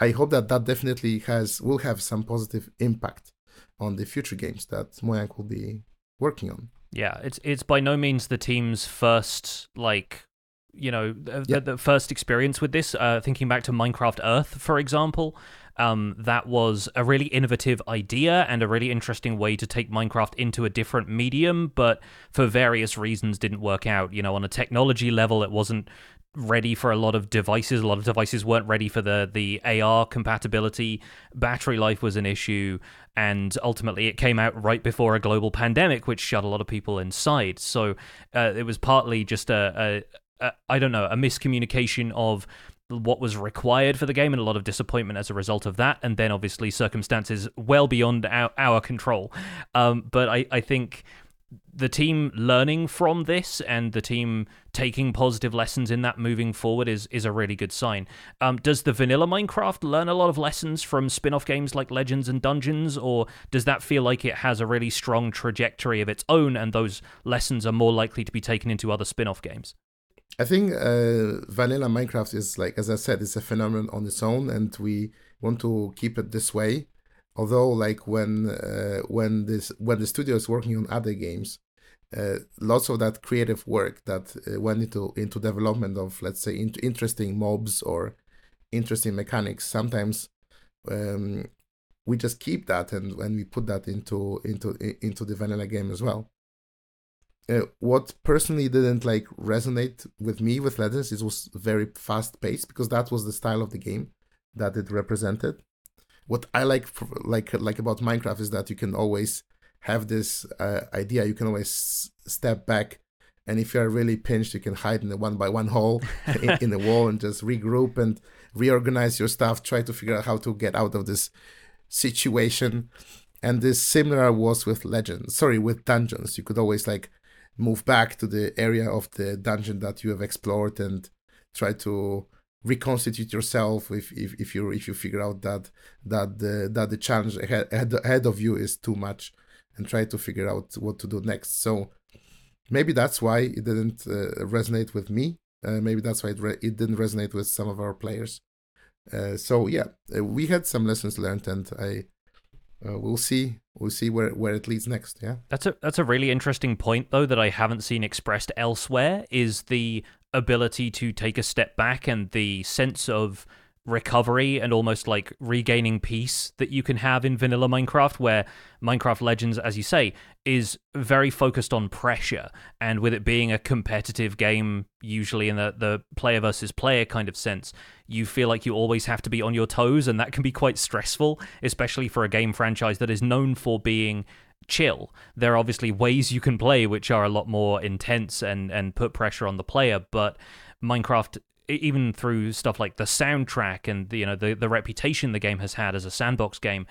i hope that that definitely has will have some positive impact on the future games that Mojang will be working on. Yeah it's it's by no means the team's first like you know the, Yep. the first experience with this uh, thinking back to minecraft earth for example um, that was a really innovative idea and a really interesting way to take minecraft into a different medium but for various reasons didn't work out. You know on a technology level it wasn't ready for a lot of devices. A lot of devices weren't ready for the the AR compatibility. Battery life was an issue and ultimately it came out right before a global pandemic which shut a lot of people inside. So uh, it was partly just a, a I don't know a miscommunication of what was required for the game and a lot of disappointment as a result of that and then obviously circumstances well beyond our, our control um, but I, I think the team learning from this and the team taking positive lessons in that moving forward is is a really good sign. Um, does the vanilla Minecraft learn a lot of lessons from spin-off games like Legends and Dungeons, or does that feel like it has a really strong trajectory of its own, and those lessons are more likely to be taken into other spin-off games? I think uh, vanilla Minecraft is like, as I said, it's a phenomenon on its own, and we want to keep it this way. Although, like when uh, when this when the studio is working on other games, uh, lots of that creative work that uh, went into into development of let's say in- interesting mobs or interesting mechanics. Sometimes um, we just keep that and when we put that into into into the vanilla game as well uh, what personally didn't like resonate with me with legends is it was very fast paced because that was the style of the game that it represented. What i like like like about minecraft is that you can always have this uh, idea. You can always step back and if you're really pinched you can hide in the one by one hole in, in the wall and just regroup and reorganize your stuff try to figure out how to get out of this situation. And this similar was with legends sorry with dungeons. You could always like move back to the area of the dungeon that you have explored and try to reconstitute yourself if if, if you if you figure out that that the that the challenge ahead, ahead of you is too much and try to figure out what to do next so maybe that's why it didn't uh, resonate with me Uh, maybe that's why it, re- it didn't resonate with some of our players. Uh, so yeah, uh, we had some lessons learned, and I uh, we'll see we'll see where where it leads next. Yeah, that's a that's a really interesting point though that I haven't seen expressed elsewhere. Is the ability to take a step back and the sense of recovery and almost like regaining peace that you can have in vanilla Minecraft, where Minecraft Legends, as you say, is very focused on pressure. And with it being a competitive game, usually in the, the player versus player kind of sense, you feel like you always have to be on your toes, and that can be quite stressful, especially for a game franchise that is known for being chill. There are obviously ways you can play which are a lot more intense and, and put pressure on the player, but Minecraft even through stuff like the soundtrack and the, you know the the reputation the game has had as a sandbox game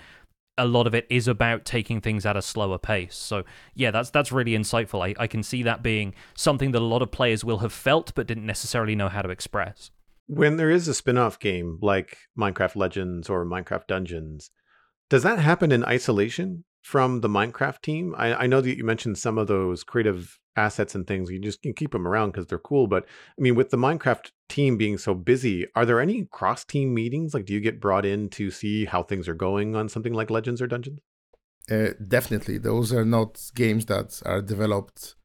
a lot of it is about taking things at a slower pace. So yeah that's that's really insightful. I, I can see that being something that a lot of players will have felt but didn't necessarily know how to express. When there is a spin-off game like minecraft legends or minecraft dungeons does that happen in isolation from the minecraft team i, I know that you mentioned some of those creative assets and things. You just can keep them around because they're cool. But I mean, with the Minecraft team being so busy, are there any cross team meetings? Like, do you get brought in to see how things are going on something like Legends or Dungeons? Uh, definitely, those are not games that are developed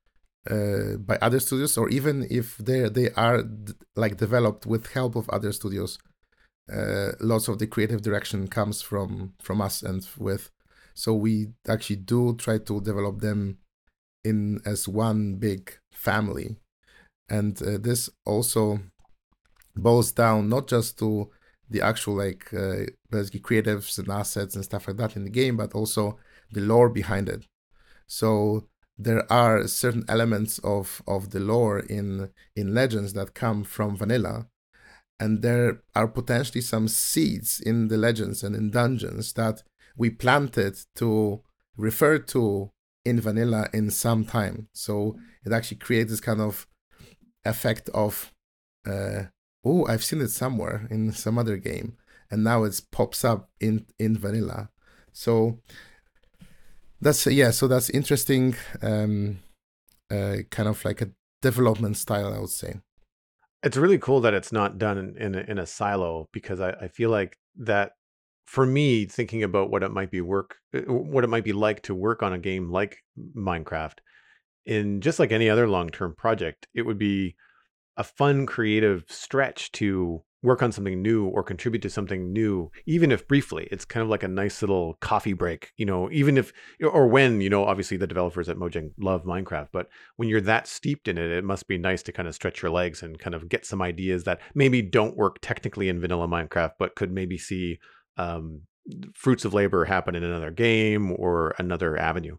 uh, by other studios, or even if they they are d- like developed with help of other studios. Uh, lots of the creative direction comes from from us and with so we actually do try to develop them in as one big family. And uh, this also boils down not just to the actual like uh, basically creatives and assets and stuff like that in the game but also the lore behind it. So there are certain elements of of the lore in in legends that come from vanilla and there are potentially some seeds in the legends and in dungeons that we planted to refer to in vanilla in some time. So it actually creates this kind of effect of, uh, oh, I've seen it somewhere in some other game, and now it pops up in in vanilla. So that's yeah. So that's interesting. Um, uh, kind of like a development style, I would say. It's really cool that it's not done in in a, in a silo because I, I feel like that for me, thinking about what it might be work, uh, what it might be like to work on a game like Minecraft, in just like any other long-term project, it would be a fun, creative stretch to work on something new or contribute to something new, even if briefly. It's kind of like a nice little coffee break, you know, even if, or when, you know, obviously the developers at Mojang love Minecraft, but when you're that steeped in it, it must be nice to kind of stretch your legs and kind of get some ideas that maybe don't work technically in vanilla Minecraft, but could maybe see um, fruits of labor happen in another game or another avenue.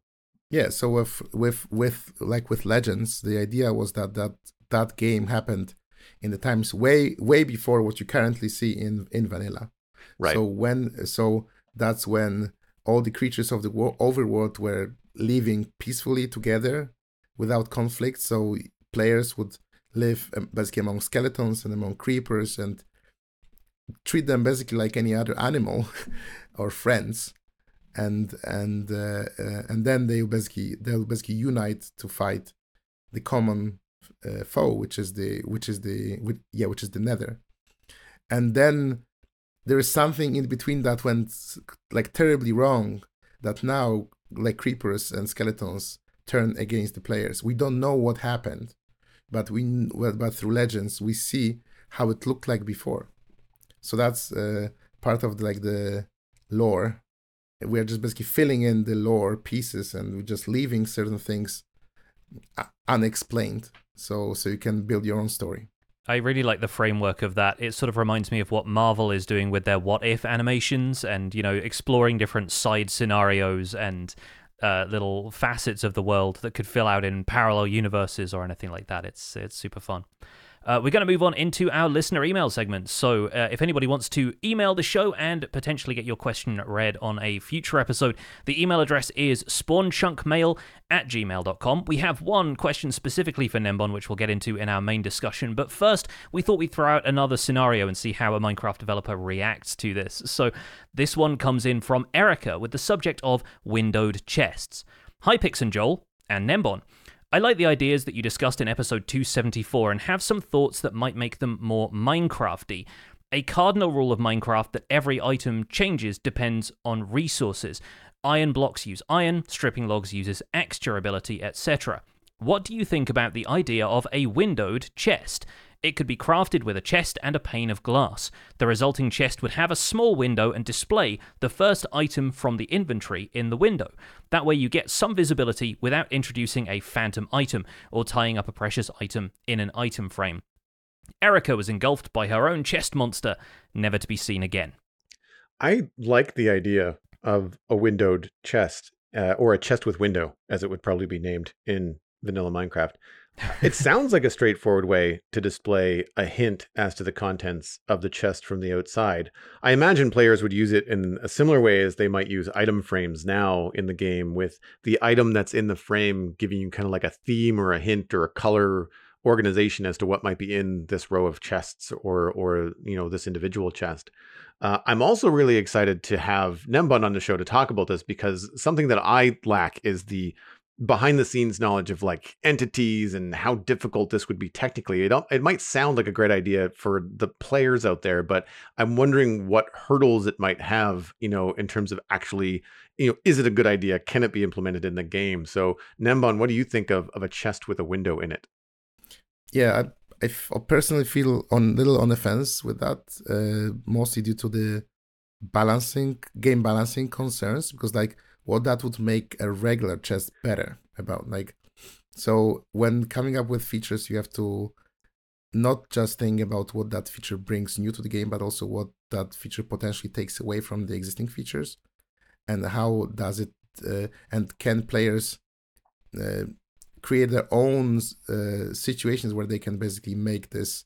Yeah, so with with with like with Legends, the idea was that that that game happened in the times way way before what you currently see in in vanilla. Right. So when so that's when all the creatures of the overworld were living peacefully together without conflict. So players would live um, basically among skeletons and among creepers and treat them basically like any other animal or friends. And and uh, uh, and then they basically they'll basically unite to fight the common uh, foe which is the which is the which, yeah which is the nether. And then there is something in between that went like terribly wrong that now like creepers and skeletons turn against the players. We don't know what happened but we but through legends we see how it looked like before so that's uh, part of like the lore. We're just basically filling in the lore pieces, and we're just leaving certain things unexplained. So so you can build your own story. I really like the framework of that. It sort of reminds me of what Marvel is doing with their what if animations and, you know, exploring different side scenarios and uh, little facets of the world that could fill out in parallel universes or anything like that. It's it's super fun. Uh, we're going to move on into our listener email segment. So, uh, if anybody wants to email the show and potentially get your question read on a future episode, the email address is spawnchunkmail at gmail.com. We have one question specifically for Gnembon, which we'll get into in our main discussion. But first, we thought we'd throw out another scenario and see how a Minecraft developer reacts to this. So, this one comes in from Erica with the subject of windowed chests. Hi, Pix and Joel and Gnembon. I like the ideas that you discussed in episode 274 and have some thoughts that might make them more Minecrafty. A cardinal rule of Minecraft that every item changes depends on resources. Iron blocks use iron, stripping logs uses X durability, etc. What do you think about the idea of a windowed chest? It could be crafted with a chest and a pane of glass. The resulting chest would have a small window and display the first item from the inventory in the window. That way, you get some visibility without introducing a phantom item or tying up a precious item in an item frame. Erica was engulfed by her own chest monster, never to be seen again. I like the idea of a windowed chest, uh, or a chest with window, as it would probably be named in vanilla Minecraft it sounds like a straightforward way to display a hint as to the contents of the chest from the outside. I imagine players would use it in a similar way as they might use item frames now in the game, with the item that's in the frame giving you kind of like a theme or a hint or a color organization as to what might be in this row of chests or or you know this individual chest. Uh, I'm also really excited to have Gnembon on the show to talk about this because something that I lack is the behind the scenes knowledge of like entities and how difficult this would be technically. It it might sound like a great idea for the players out there, but I'm wondering what hurdles it might have, you know, in terms of actually, you know, is it a good idea? Can it be implemented in the game? So, Gnembon, what do you think of of a chest with a window in it? Yeah, I, I personally feel on little on the fence with that, uh, mostly due to the balancing game balancing concerns because like what that would make a regular chest better about like so when coming up with features you have to not just think about what that feature brings new to the game but also what that feature potentially takes away from the existing features and how does it uh, and can players uh, create their own uh, situations where they can basically make this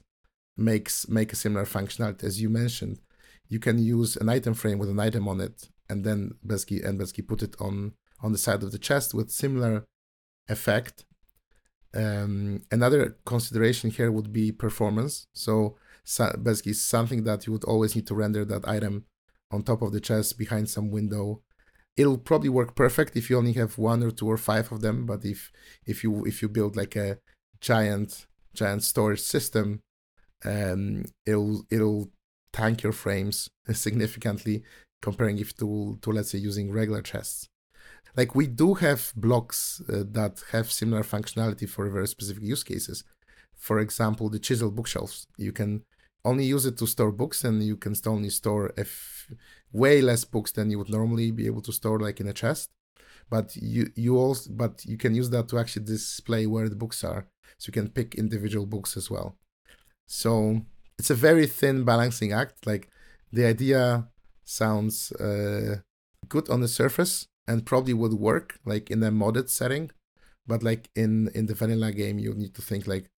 makes make a similar functionality. As you mentioned you can use an item frame with an item on it and then basically and basically put it on on the side of the chest with similar effect. Um, another consideration here would be performance. So, so basically something that you would always need to render that item on top of the chest behind some window. It'll probably work perfect if you only have one or two or five of them. But if if you if you build like a giant giant storage system, um, it'll it'll tank your frames significantly comparing if to, to let's say using regular chests. Like we do have blocks uh, that have similar functionality for very specific use cases. For example, the chisel bookshelves. You can only use it to store books, and you can only store f- way less books than you would normally be able to store, like in a chest. But you you also but you can use that to actually display where the books are, so you can pick individual books as well. So it's a very thin balancing act. Like the idea sounds uh, good on the surface and probably would work like in a modded setting. But like in in the vanilla game you need to think like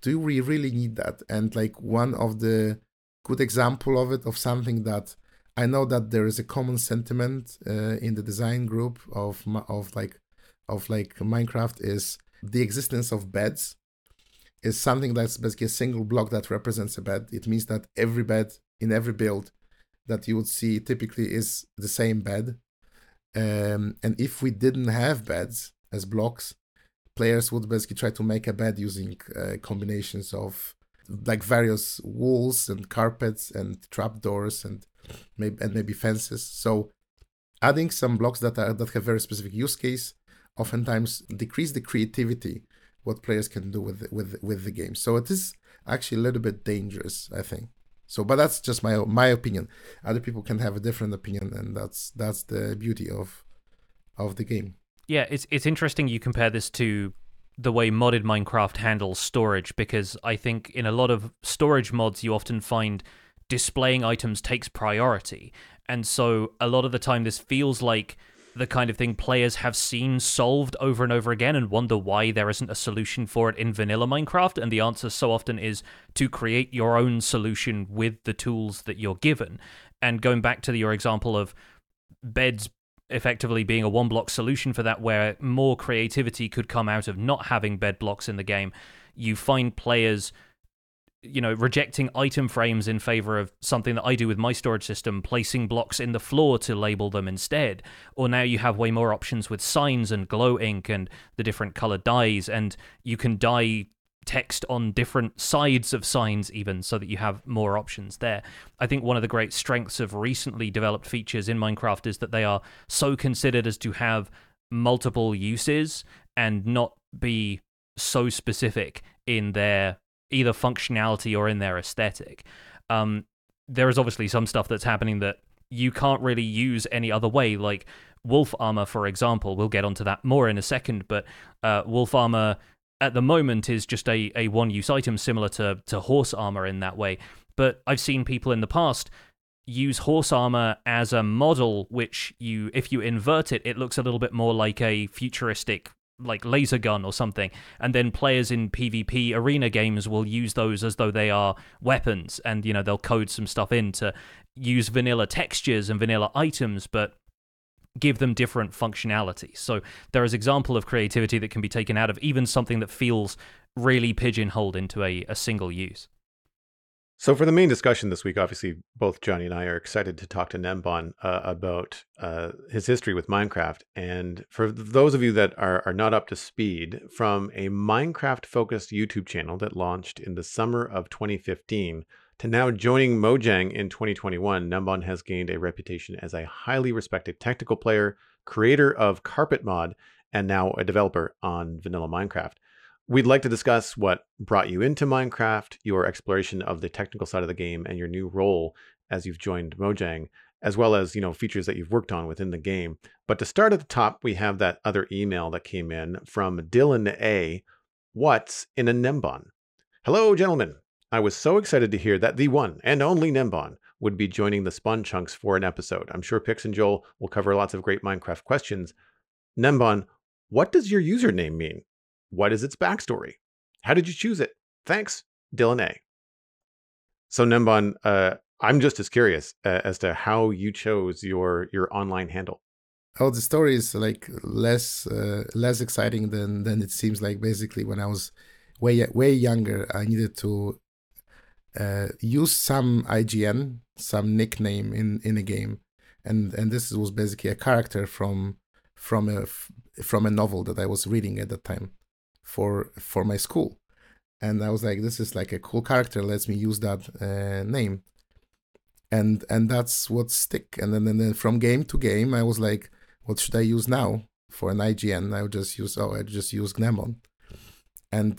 do we really need that? And like one of the good example of it of something that i know that there is a common sentiment uh, in the design group of of like of like minecraft is the existence of beds is something that's basically a single block that represents a bed. It means that every bed in every build that you would see typically is the same bed. Um, and if we didn't have beds as blocks, players would basically try to make a bed using uh, combinations of like various walls and carpets and trapdoors and maybe and maybe fences. So adding some blocks that are that have very specific use case oftentimes decrease the creativity what players can do with with with the game. So it is actually a little bit dangerous, I think. So, but that's just my my opinion. Other people can have a different opinion, and that's that's the beauty of of the game. Yeah, it's it's interesting you compare this to the way modded Minecraft handles storage because I think in a lot of storage mods you often find displaying items takes priority. And so a lot of the time this feels like the kind of thing players have seen solved over and over again and wonder why there isn't a solution for it in vanilla Minecraft. And the answer so often is to create your own solution with the tools that you're given. And going back to your example of beds effectively being a one block solution for that, where more creativity could come out of not having bed blocks in the game, you find players you know, rejecting item frames in favor of something that I do with my storage system, placing blocks in the floor to label them instead. Or now you have way more options with signs and glow ink and the different colored dyes, and you can dye text on different sides of signs even so that you have more options there. I think one of the great strengths of recently developed features in Minecraft is that they are so considered as to have multiple uses and not be so specific in their either functionality or in their aesthetic. Um, there is obviously some stuff that's happening that you can't really use any other way, like wolf armor, for example. We'll get onto that more in a second, but uh, wolf armor at the moment is just a, a one use item similar to, to horse armor in that way. But I've seen people in the past use horse armor as a model, which you, if you invert it, it looks a little bit more like a futuristic like laser gun or something and then players in pvp arena games will use those as though they are weapons and you know they'll code some stuff in to use vanilla textures and vanilla items but give them different functionality. So there is example of creativity that can be taken out of even something that feels really pigeonholed into a, a single use. So for the main discussion this week, obviously both Jonny and I are excited to talk to Gnembon uh, about uh, his history with Minecraft. And for those of you that are, are not up to speed, from a Minecraft-focused YouTube channel that launched in the summer of 2015, to now joining Mojang in 2021, Gnembon has gained a reputation as a highly respected technical player, creator of Carpet Mod, and now a developer on vanilla Minecraft. We'd like to discuss what brought you into Minecraft, your exploration of the technical side of the game, and your new role as you've joined Mojang, as well as, you know, features that you've worked on within the game. But to start at the top, we have that other email that came in from Dylan A. What's in a Gnembon? Hello, gentlemen. I was so excited to hear that the one and only Gnembon would be joining the Spawn Chunks for an episode. I'm sure Pix and Joel will cover lots of great Minecraft questions. Gnembon, what does your username mean? What is its backstory? How did you choose it? Thanks, Dylan A. So Gnembon, uh, I'm just as curious uh, as to how you chose your your online handle. Oh, the story is like less uh, less exciting than than it seems like. Basically, when I was way way younger, I needed to uh, use some IGN, some nickname in in a game, and and this was basically a character from from a from a novel that I was reading at that time for for my school, and I was like, this is like a cool character. Let me use that uh, name, and and that's what stick. And then and then from game to game, I was like, what should I use now for an IGN? I would just use oh, I just use Gnembon, and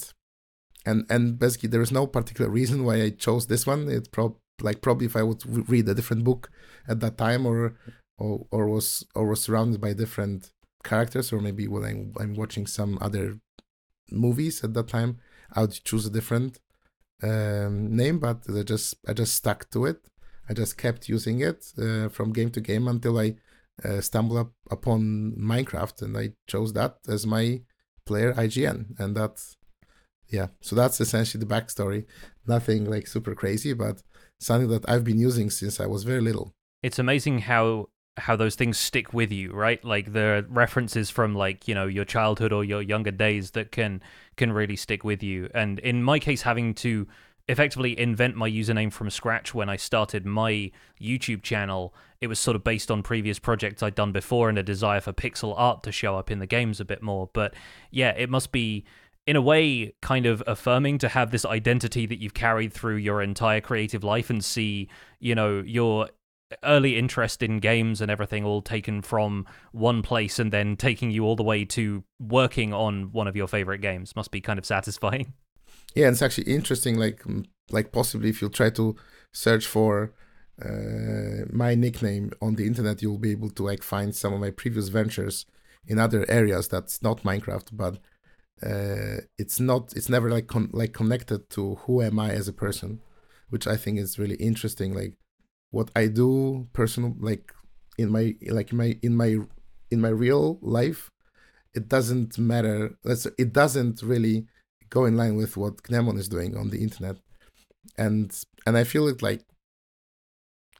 and and basically there is no particular reason why I chose this one. It's pro- like probably if I would read a different book at that time, or or, or was or was surrounded by different characters, or maybe when I'm, I'm watching some other movies at that time, I would choose a different um, name. But I just I just stuck to it. I just kept using it uh, from game to game until I uh, stumbled up upon Minecraft, and I chose that as my player IGN, and that yeah so that's essentially the backstory nothing like super crazy but something that i've been using since i was very little it's amazing how how those things stick with you right? Like the references from like you know your childhood or your younger days that can can really stick with you. And in my case having to effectively invent my username from scratch when i started my youtube channel it was sort of based on previous projects i'd done before and a desire for pixel art to show up in the games a bit more. But yeah it must be in a way kind of affirming to have this identity that you've carried through your entire creative life and see you know your early interest in games and everything all taken from one place and then taking you all the way to working on one of your favorite games must be kind of satisfying yeah it's actually interesting like like possibly if you try to search for uh, my nickname on the internet you'll be able to like find some of my previous ventures in other areas that's not minecraft but uh, it's not it's never like con- like connected to who am I as a person, which I think is really interesting. Like what I do personal like in my like in my in my in my real life, it doesn't matter. It doesn't really go in line with what Gnembon is doing on the internet, and and I feel it like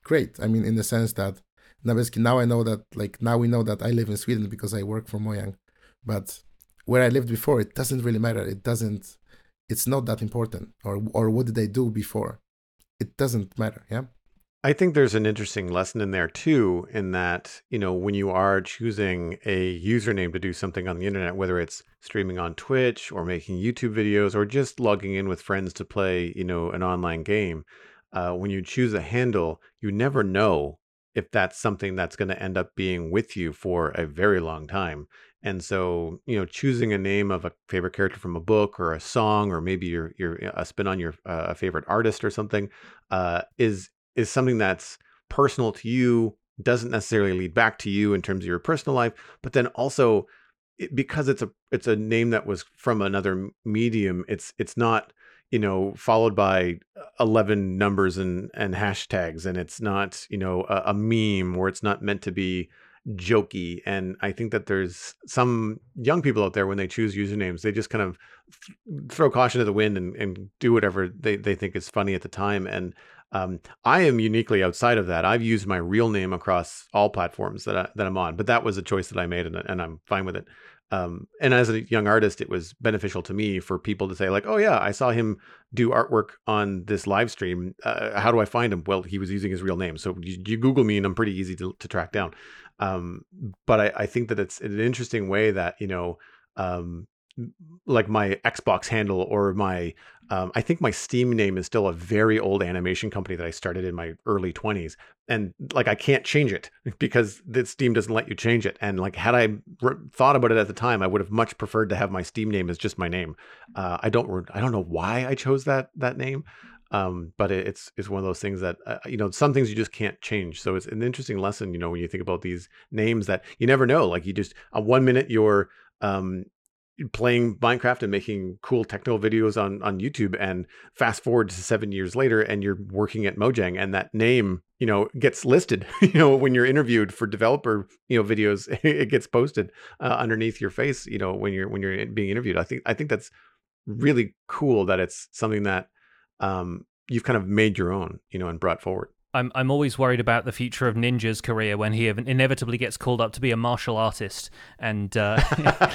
great. I mean, in the sense that now basically now I know that like now we know that I live in Sweden because I work for Mojang, but where I lived before, it doesn't really matter. It doesn't it's not that important or or what did I do before it doesn't matter yeah I think there's an interesting lesson in there too, in that, you know, when you are choosing a username to do something on the internet, whether it's streaming on Twitch or making YouTube videos or just logging in with friends to play, you know, an online game, uh, when you choose a handle, you never know if that's something that's going to end up being with you for a very long time. And so, you know, choosing a name of a favorite character from a book or a song, or maybe your your a spin on your uh, favorite artist or something, uh, is is something that's personal to you, doesn't necessarily lead back to you in terms of your personal life, but then also it, because it's a it's a name that was from another medium, it's it's not you know followed by uh, 11 numbers and and hashtags and it's not you know a, a meme or it's not meant to be jokey and i think that there's some young people out there when they choose usernames they just kind of th- throw caution to the wind and, and do whatever they, they think is funny at the time and um, I am uniquely outside of that. I've used my real name across all platforms that I, that I'm on, but that was a choice that I made, and, and I'm fine with it. Um, and as a young artist, it was beneficial to me for people to say like, "Oh yeah, I saw him do artwork on this live stream. Uh, how do I find him?" Well, he was using his real name, so you, you Google me, and I'm pretty easy to, to track down. Um, but I, I, think that it's an interesting way that you know um, like my Xbox handle or my um, I think my Steam name is still a very old animation company that I started in my early 20s and like I can't change it because the Steam doesn't let you change it and like had I re- thought about it at the time I would have much preferred to have my Steam name as just my name. Uh, I don't I don't know why I chose that that name. Um, but it, it's it's one of those things that uh, you know some things you just can't change. So it's an interesting lesson, you know, when you think about these names that you never know. Like you just uh, one minute you're um, playing Minecraft and making cool techno videos on on YouTube and fast forward to 7 years later and you're working at Mojang and that name, you know, gets listed, you know, when you're interviewed for developer, you know, videos, it gets posted uh, underneath your face, you know, when you're when you're being interviewed. I think I think that's really cool that it's something that um you've kind of made your own, you know, and brought forward. I'm I'm always worried about the future of Ninja's career when he inevitably gets called up to be a martial artist and uh,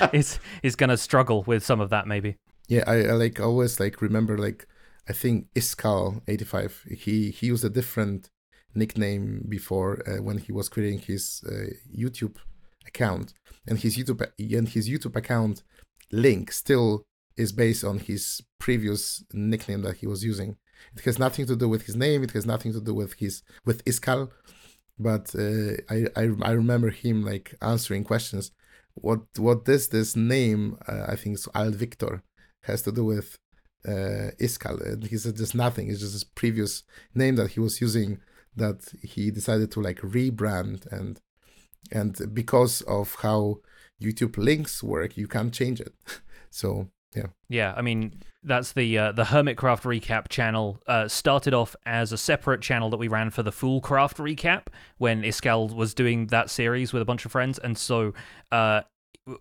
is is going to struggle with some of that maybe. Yeah, I, I, like always like remember like I think Iskall eighty five. He he used a different nickname before uh, when he was creating his uh, YouTube account, and his YouTube and his YouTube account link still is based on his previous nickname that he was using. It has nothing to do with his name. It has nothing to do with his with Iskall. But uh, I, I I remember him like answering questions. What what does this name? Uh, I think it's Al Victor has to do with uh, Iskall. And he said just nothing. It's just his previous name that he was using that he decided to like rebrand and and because of how YouTube links work, you can't change it. so yeah. Yeah, I mean that's the uh, the Hermitcraft recap channel. Uh, started off as a separate channel that we ran for the Foolcraft recap when Iskall was doing that series with a bunch of friends, and so uh,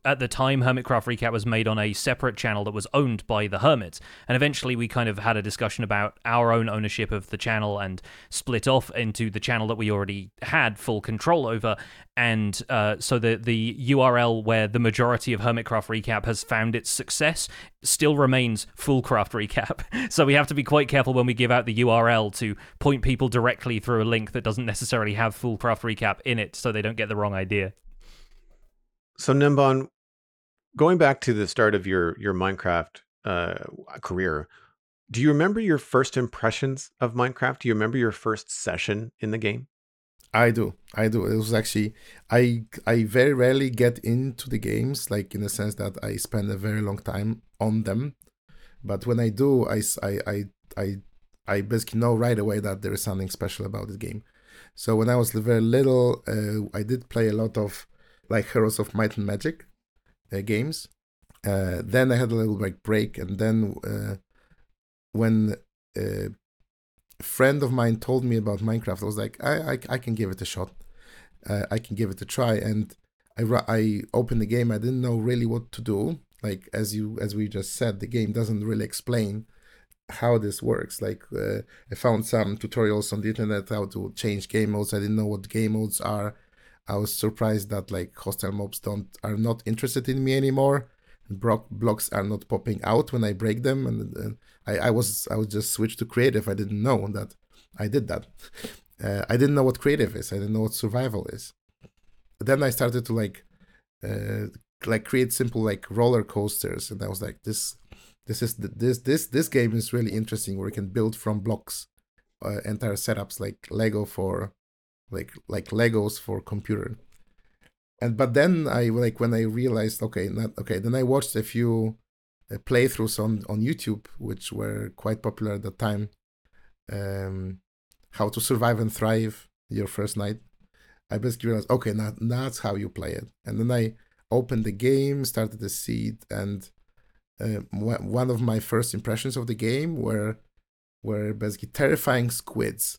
at the time, Hermitcraft Recap was made on a separate channel that was owned by the Hermits. And eventually, we kind of had a discussion about our own ownership of the channel and split off into the channel that we already had full control over. And uh, so the, the URL where the majority of Hermitcraft Recap has found its success still remains Foolcraft Recap. So we have to be quite careful when we give out the URL to point people directly through a link that doesn't necessarily have Foolcraft Recap in it so they don't get the wrong idea. So Gnembon, going back to the start of your your Minecraft uh, career, do you remember your first impressions of Minecraft? Do you remember your first session in the game? I do. I do. It was actually I I very rarely get into the games like in the sense that I spend a very long time on them. But when I do, I I I I, I basically know right away that there is something special about the game. So when I was very little, uh, I did play a lot of like Heroes of Might and Magic uh, games. Uh, then I had a little like break, and then uh, when uh, a friend of mine told me about Minecraft, I was like, I I, I can give it a shot. Uh, I can give it a try, and I I opened the game. I didn't know really what to do. Like as you as we just said, the game doesn't really explain how this works. Like uh, I found some tutorials on the internet how to change game modes. I didn't know what game modes are. I was surprised that like hostile mobs don't are not interested in me anymore. block, blocks are not popping out when I break them, and, and I, I was I was just switched to creative. I didn't know that I did that. Uh, I didn't know what creative is. I didn't know what survival is. Then I started to like uh, like create simple like roller coasters, and I was like, this this is the, this this this game is really interesting where you can build from blocks uh, entire setups like Lego for like like Legos for computer. And but then I like when I realized okay not okay then I watched a few uh, playthroughs on on YouTube which were quite popular at the time. Um, how to survive and thrive your first night. I basically realized okay now that's how you play it. And then I opened the game, started the seed, and uh, one of my first impressions of the game were were basically terrifying squids.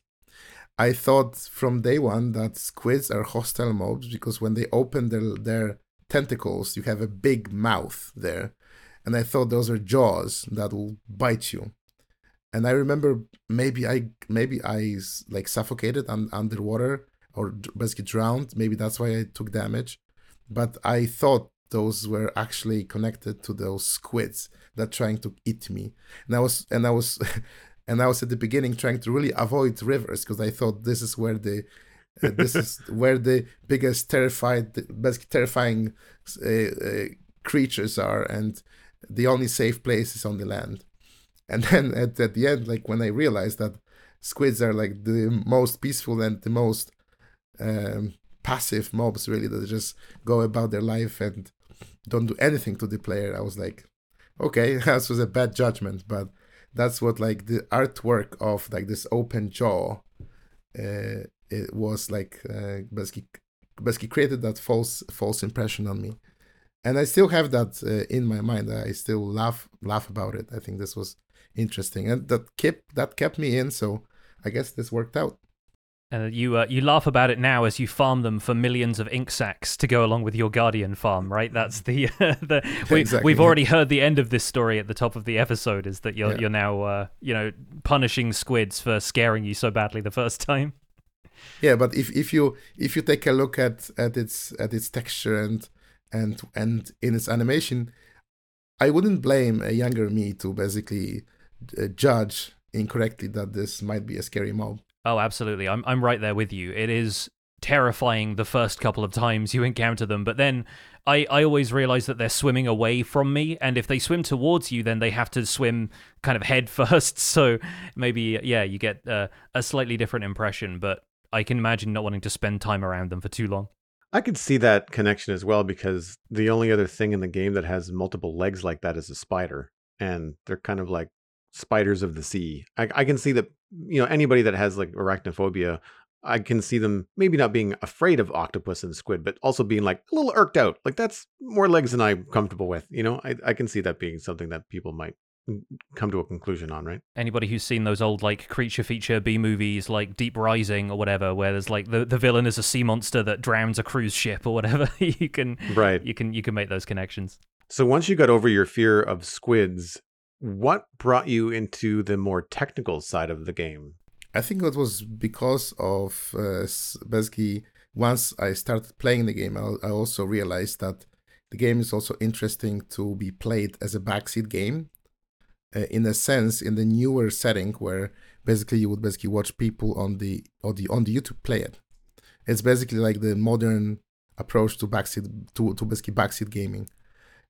I thought from day one that squids are hostile mobs because when they open their their tentacles, you have a big mouth there, and I thought those are jaws that will bite you. And I remember maybe I maybe I like suffocated un- underwater or basically drowned. Maybe that's why I took damage. But I thought those were actually connected to those squids that trying to eat me. And I was and I was and I was at the beginning trying to really avoid rivers because I thought this is where the uh, this is where the biggest terrified, basically terrifying uh, uh, creatures are, and the only safe place is on the land. And then at, at the end, like when I realized that squids are like the most peaceful and the most um, passive mobs, really, that just go about their life and don't do anything to the player, I was like, okay, this was a bad judgment, but that's what like the artwork of like this open jaw uh, it was like uh, basically basically created that false false impression on me. And i still have that uh, in my mind. I still laugh laugh about it. I think this was interesting. And that kept that kept me in. So i guess this worked out and you uh, you laugh about it now as you farm them for millions of ink sacs to go along with your guardian farm, right? That's the the we, exactly, we've yeah. already heard the end of this story at the top of the episode. Is that you're yeah. you're now uh, you know punishing squids for scaring you so badly the first time? Yeah, but if, if you if you take a look at at its at its texture and and and in its animation, I wouldn't blame a younger me to basically uh, judge incorrectly that this might be a scary mob. Oh, absolutely. I'm I'm right there with you. It is terrifying the first couple of times you encounter them, but then I, I always realize that they're swimming away from me, and if they swim towards you, then they have to swim kind of head first. So maybe, yeah, you get uh, a slightly different impression, but I can imagine not wanting to spend time around them for too long. I could see that connection as well because the only other thing in the game that has multiple legs like that is a spider, and they're kind of like spiders of the sea. I, I can see that you know anybody that has like arachnophobia I can see them maybe not being afraid of octopus and squid, but also being like a little irked out. Like that's more legs than I'm comfortable with. You know, I, I can see that being something that people might come to a conclusion on, right? Anybody who's seen those old like creature feature B movies like Deep Rising or whatever, where there's like the, the villain is a sea monster that drowns a cruise ship or whatever, you can right you can you can make those connections. So once you got over your fear of squids, what brought you into the more technical side of the game? I think it was because of uh, basically once I started playing the game, I, also realized that the game is also interesting to be played as a backseat game. Uh, in a sense, in the newer setting where basically you would basically watch people on the on the on the YouTube play it. It's basically like the modern approach to backseat to, to basically backseat gaming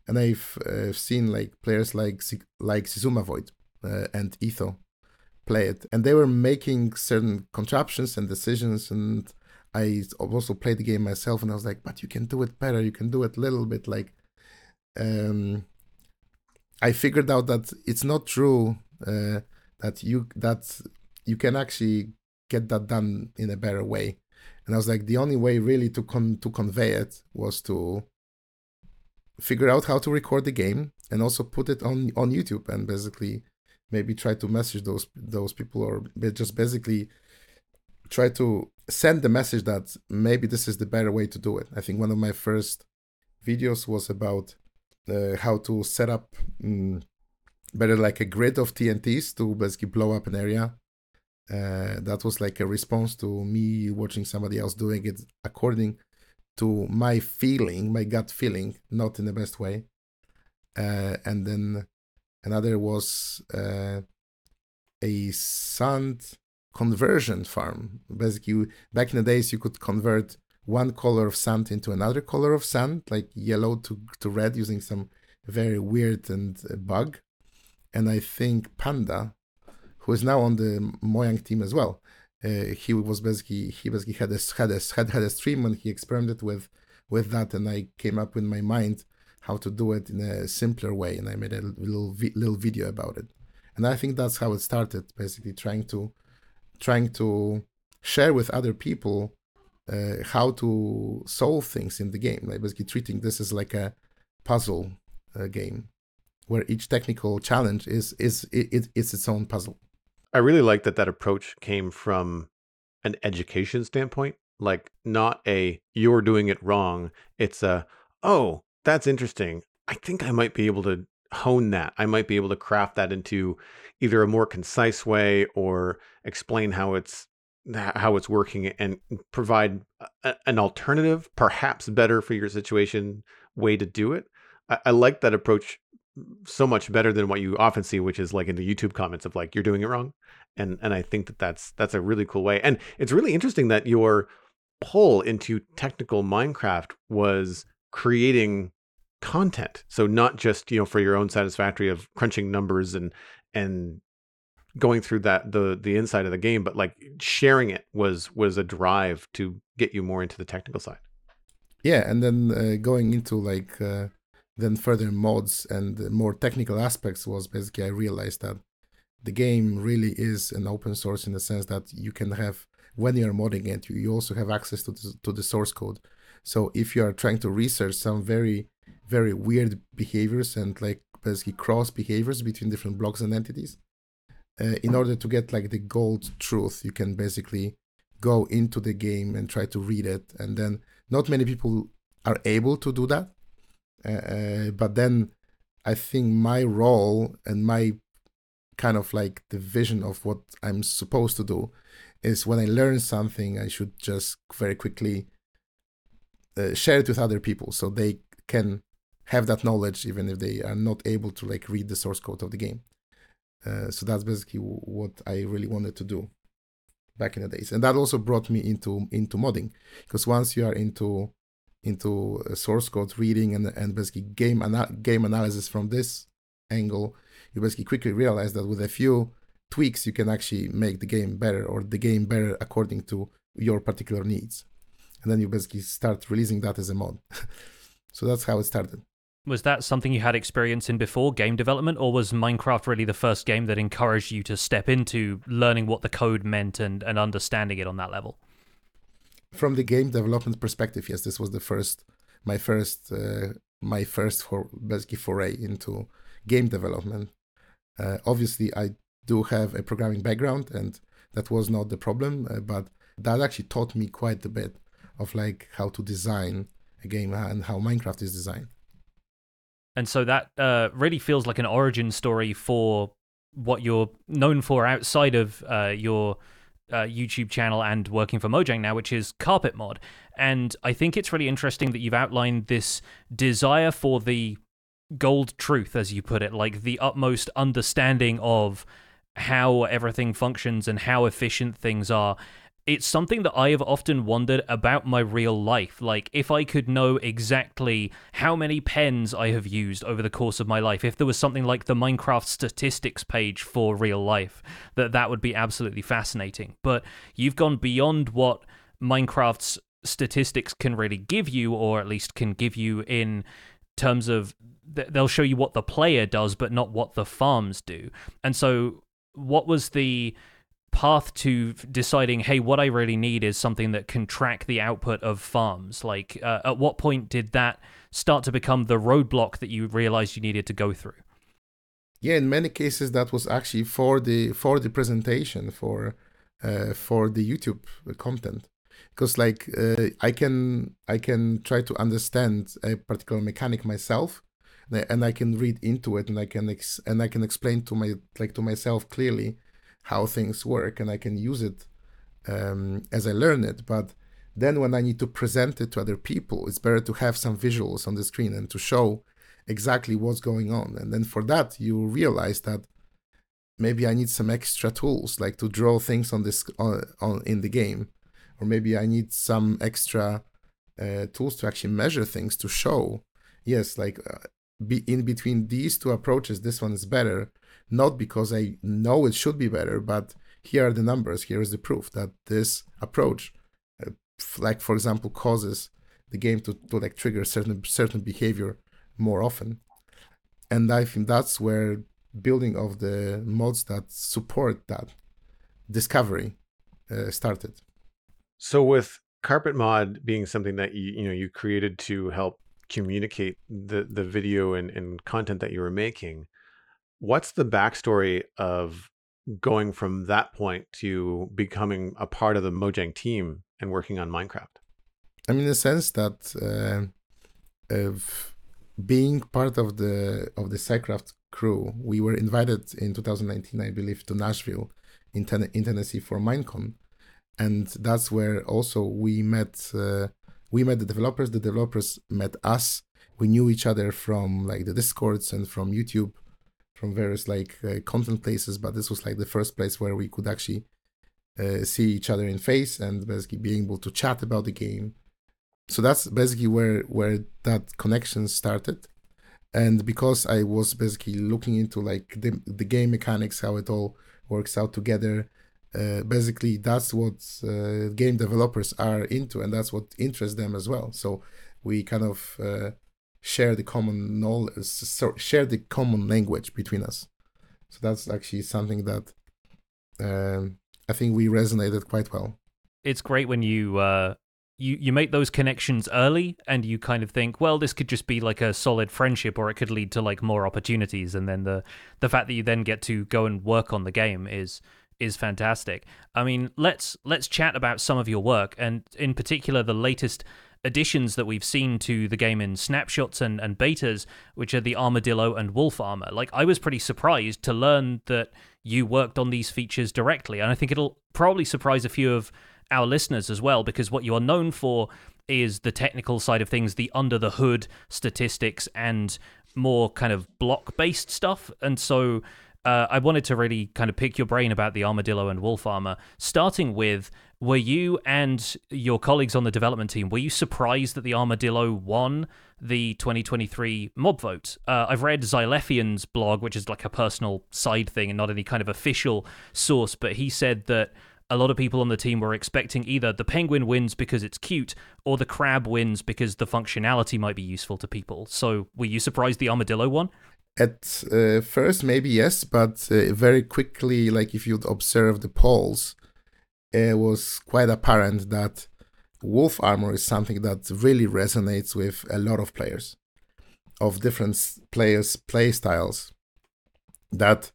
and I've uh, seen like players like like Xisumavoid uh, and Etho play it, and they were making certain contraptions and decisions, and I also played the game myself, and I was like, but you can do it better, you can do it a little bit like. Um, I figured out that it's not true uh, that you that you can actually get that done in a better way, and I was like, the only way really to con to convey it was to figure out how to record the game and also put it on on YouTube and basically maybe try to message those those people or just basically try to send the message that maybe this is the better way to do it. I think one of my first videos was about uh, how to set up um, better like a grid of TNTs to basically blow up an area. Uh, that was like a response to me watching somebody else doing it according to my feeling, my gut feeling, not in the best way. uh, and then another was uh, a sand conversion farm. Basically, back in the days, you could convert one color of sand into another color of sand, like yellow to, to red, using some very weird and uh, bug. And I think Panda, who is now on the Mojang team as well, he was basically he basically had a had a had, had a stream and he experimented with with that, and I came up with my mind how to do it in a simpler way, and I made a little little video about it. And I think that's how it started, basically trying to trying to share with other people uh, how to solve things in the game. Like basically treating this as like a puzzle uh, game, where each technical challenge is is it, it, it's its own puzzle. I really like that that approach came from an education standpoint, like not a you're doing it wrong. It's a oh that's interesting. I think I might be able to hone that. I might be able to craft that into either a more concise way or explain how it's how it's working and provide a, an alternative, perhaps better for your situation way to do it. I, I like that approach so much better than what you often see, which is like in the YouTube comments of like you're doing it wrong, and and I think that that's that's a really cool way. And it's really interesting that your pull into technical Minecraft was creating content. So not just you know for your own satisfactory of crunching numbers and and going through that the the inside of the game, but like sharing it was was a drive to get you more into the technical side. Yeah, and then uh, going into like uh, then further mods and more technical aspects was basically I realized that the game really is an open source in the sense that you can have when you're modding it, you, also have access to the, to the source code. So if you are trying to research some very very weird behaviors and like basically cross behaviors between different blocks and entities, uh, in order to get like the gold truth, you can basically go into the game and try to read it, and then not many people are able to do that. Uh, but then I think my role and my kind of like the vision of what I'm supposed to do is when I learn something, I should just very quickly uh, share it with other people so they can have that knowledge even if they are not able to like read the source code of the game. Uh, so that's basically what I really wanted to do back in the days, and that also brought me into into modding because once you are into into source code reading and and basically game ana- game analysis from this angle, you basically quickly realize that with a few tweaks you can actually make the game better or the game better according to your particular needs, and then you basically start releasing that as a mod. so that's how it started. Was that something you had experience in before game development, or was Minecraft really the first game that encouraged you to step into learning what the code meant and, and understanding it on that level? From the game development perspective, yes, this was the first, my first, uh, my first for basically foray into game development. Uh, obviously, I do have a programming background, and that was not the problem, uh, but that actually taught me quite a bit of like how to design a game and how Minecraft is designed and so that uh, really feels like an origin story for what you're known for outside of uh, your uh, YouTube channel and working for Mojang now, which is Carpet Mod. And I think it's really interesting that you've outlined this desire for the gold truth, as you put it, like the utmost understanding of how everything functions and how efficient things are it's something that I have often wondered about my real life. Like, if I could know exactly how many pens I have used over the course of my life, if there was something like the Minecraft statistics page for real life, that that would be absolutely fascinating. But you've gone beyond what Minecraft's statistics can really give you, or at least can give you in terms of they'll show you what the player does, but not what the farms do. And so, what was the path to deciding, hey, what I really need is something that can track the output of farms? Like, uh, at what point did that start to become the roadblock that you realized you needed to go through? Yeah, in many cases, that was actually for the for the presentation for uh, for the YouTube content, because like uh, I can I can try to understand a particular mechanic myself, and I can read into it, and I can ex- and I can explain to my like to myself clearly how things work and I can use it um, as I learn it. But then when I need to present it to other people, it's better to have some visuals on the screen and to show exactly what's going on. And then for that, you realize that maybe I need some extra tools, like to draw things on this on, on in the game, or maybe I need some extra uh, tools to actually measure things to show. Yes, like uh, be in between these two approaches, this one is better. Not because I know it should be better, but here are the numbers. Here is the proof that this approach, uh, like for example, causes the game to, to like trigger certain certain behavior more often. And I think that's where building of the mods that support that discovery uh, started. So with carpet mod being something that you you know you created to help communicate the the video and, and content that you were making, what's the backstory of going from that point to becoming a part of the Mojang team and working on Minecraft? I mean, in the sense that uh, of being part of the of the SciCraft crew, we were invited in 2019, I believe, to Nashville in, ten- in Tennessee for Minecon, and that's where also we met. Uh, we met the developers. The developers met us. We knew each other from like the discords and from YouTube, from various like uh, content places. But this was like the first place where we could actually uh, see each other in face and basically be able to chat about the game so that's basically where where that connection started and because i was basically looking into like the, the game mechanics how it all works out together uh, basically that's what uh, game developers are into and that's what interests them as well so we kind of uh, share the common knowledge share the common language between us. So that's actually something that um, i think we resonated quite well. It's great when you uh, you you make those connections early and you kind of think well this could just be like a solid friendship or it could lead to like more opportunities. And then the the fact that you then get to go and work on the game is is fantastic. I mean let's let's chat about some of your work and in particular the latest additions that we've seen to the game in snapshots and, and betas which are the armadillo and wolf armor like i was pretty surprised to learn that you worked on these features directly and i think it'll probably surprise a few of our listeners as well, because what you are known for is the technical side of things, the under the hood statistics, and more kind of block based stuff. And so uh, I wanted to really kind of pick your brain about the armadillo and wolf armor, starting with were you and your colleagues on the development team were you surprised that the armadillo won the 2023 mob vote uh, i've read Xilefian's blog which is like a personal side thing and not any kind of official source but he said that a lot of people on the team were expecting either the penguin wins because it's cute or the crab wins because the functionality might be useful to people. So were you surprised the armadillo won? At uh, first, maybe yes, but uh, very quickly, like if you'd observe the polls, it was quite apparent that wolf armor is something that really resonates with a lot of players of different players' play styles. That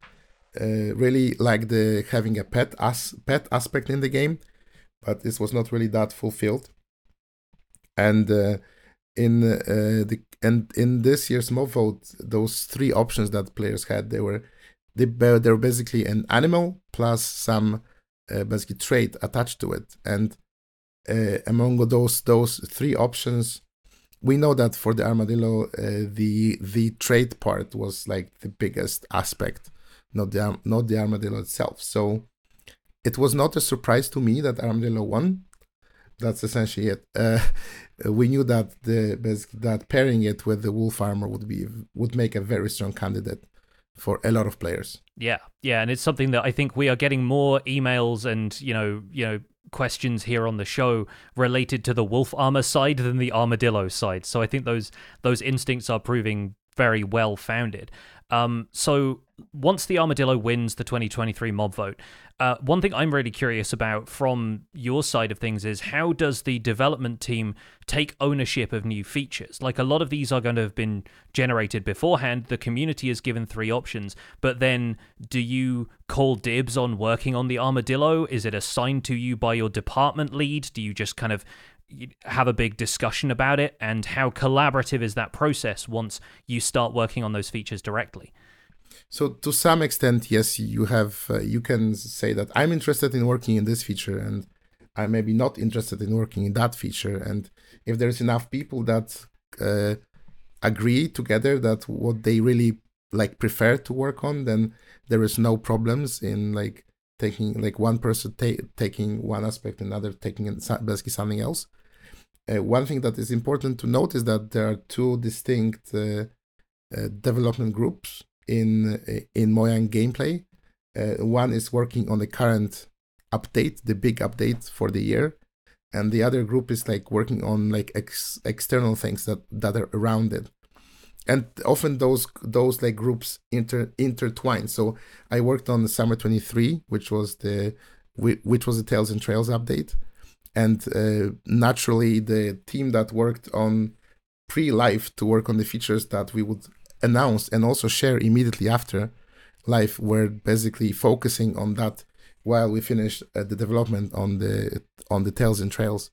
uh, really like the having a pet as pet aspect in the game, but this was not really that fulfilled. And uh, in uh, the and in this year's mob vote, those three options that players had, they were they, they were basically an animal plus some uh, basically trait attached to it. And uh, among those those three options, we know that for the armadillo, uh, the the trait part was like the biggest aspect not the not the armadillo itself. So it was not a surprise to me that armadillo won. That's essentially it. Uh, we knew that the that pairing it with the wolf armor would be would make a very strong candidate for a lot of players. Yeah, yeah, and it's something that I think we are getting more emails and you know you know questions here on the show related to the wolf armor side than the armadillo side. So I think those those instincts are proving very well founded. Um, so once the armadillo wins the 2023 mob vote, uh, one thing I'm really curious about from your side of things is how does the development team take ownership of new features? Like a lot of these are going to have been generated beforehand. The community is given three options, but then do you call dibs on working on the armadillo? Is it assigned to you by your department lead? Do you just kind of have a big discussion about it and how collaborative is that process once you start working on those features directly. So to some extent yes you have uh, you can say that i'm interested in working in this feature and i may be not interested in working in that feature. And if there's enough people that uh, agree together that what they really like prefer to work on, then there is no problems in like taking like one person ta- taking one aspect, another taking basically something else. Uh, one thing that is important to note is that there are two distinct uh, uh, development groups in uh, in Mojang gameplay. Uh, one is working on the current update, the big update for the year, and the other group is like working on like ex- external things that that are around it and often those those like groups inter intertwine. So i worked on the summer 23 which was the which was the tales and trails update. And uh, naturally the team that worked on pre-live to work on the features that we would announce and also share immediately after live were basically focusing on that while we finished uh, the development on the on the tales and trails.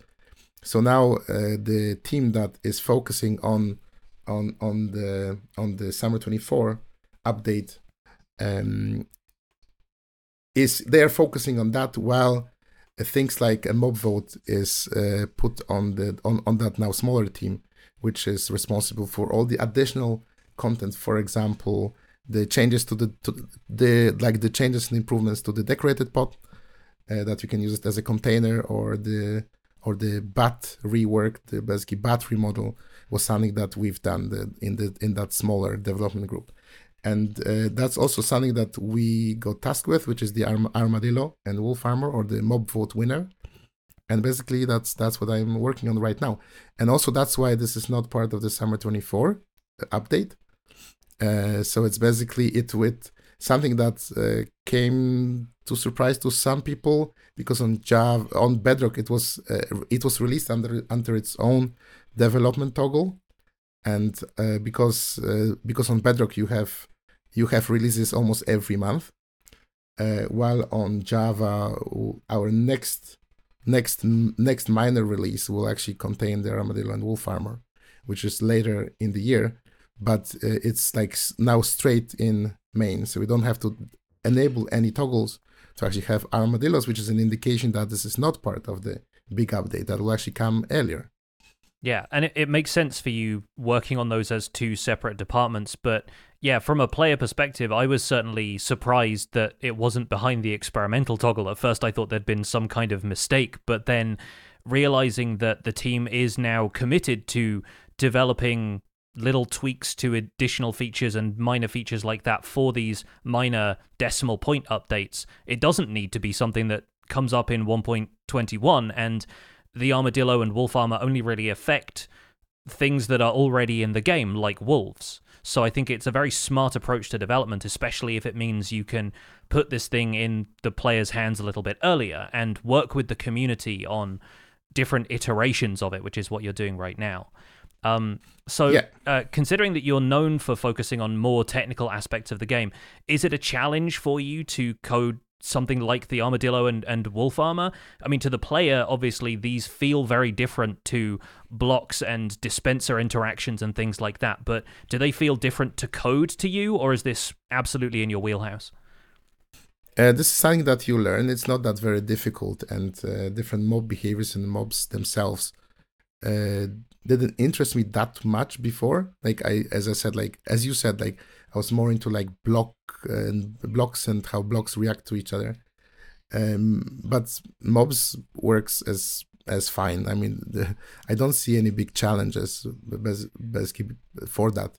So now uh, the team that is focusing on on on the on the summer 24 update um, is they're focusing on that while uh, things like a mob vote is uh, put on the on, on that now smaller team which is responsible for all the additional content. For example the changes to the to the like the changes and improvements to the decorated pot uh, that you can use it as a container or the or the bat rework the basically bat remodel was something that we've done the, in the in that smaller development group. And uh, that's also something that we got tasked with which is the Arm- armadillo and wolf armor or the mob vote winner. And basically that's that's what i'm working on right now. And also that's why this is not part of the summer 24 update. Uh, so it's basically it with something that uh, came to surprise to some people because on Java on Bedrock it was uh, it was released under under its own development toggle, and uh, because uh, because on Bedrock you have you have releases almost every month, uh, while on Java our next next next minor release will actually contain the Armadillo and Wolf armor, which is later in the year, but uh, it's like now straight in main, so we don't have to enable any toggles to actually have armadillos, which is an indication that this is not part of the big update that will actually come earlier. Yeah, and it, it makes sense for you working on those as two separate departments. But yeah, from a player perspective, I was certainly surprised that it wasn't behind the experimental toggle. At first, I thought there'd been some kind of mistake, but then realizing that the team is now committed to developing little tweaks to additional features and minor features like that for these minor decimal point updates. It doesn't need to be something that comes up in 1.21 and the armadillo and wolf armor only really affect things that are already in the game, like wolves. So I think it's a very smart approach to development, especially if it means you can put this thing in the player's hands a little bit earlier and work with the community on different iterations of it, which is what you're doing right now. Um, so, yeah. uh, considering that you're known for focusing on more technical aspects of the game, is it a challenge for you to code something like the armadillo and, and wolf armor. I mean to the player obviously these feel very different to blocks and dispenser interactions and things like that but do they feel different to code to you or is this absolutely in your wheelhouse? Uh, this is something that you learn. It's not that very difficult and uh, different mob behaviors and mobs themselves uh, didn't interest me that much before. Like i as i said like as you said like I was more into like block and blocks and how blocks react to each other. Um, but mobs works as as fine. I mean, the, I don't see any big challenges basically for that.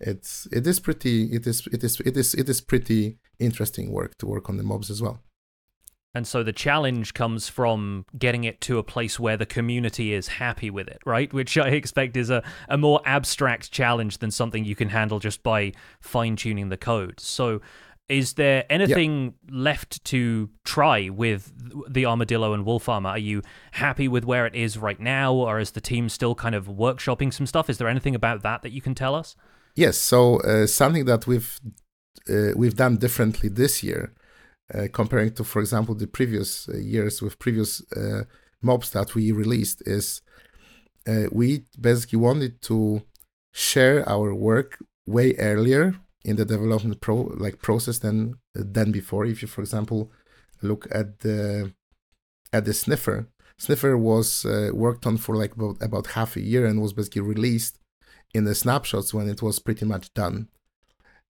It's it is pretty it is it is it is it is pretty interesting work to work on the mobs as well. And so the challenge comes from getting it to a place where the community is happy with it, right? Which I expect is a, a more abstract challenge than something you can handle just by fine tuning the code. So, is there anything left to try with the Armadillo and Wolf Armor? Are you happy with where it is right now, or is the team still kind of workshopping some stuff? Is there anything about that that you can tell us? Yes. So, uh, something that we've uh, we've done differently this year comparing to, for example, the previous uh, years with previous uh, mobs that we released, is we basically wanted to share our work way earlier in the development pro like process than than before. If you, for example, look at the at the sniffer, sniffer was uh, worked on for like about about half a year and was basically released in the snapshots when it was pretty much done.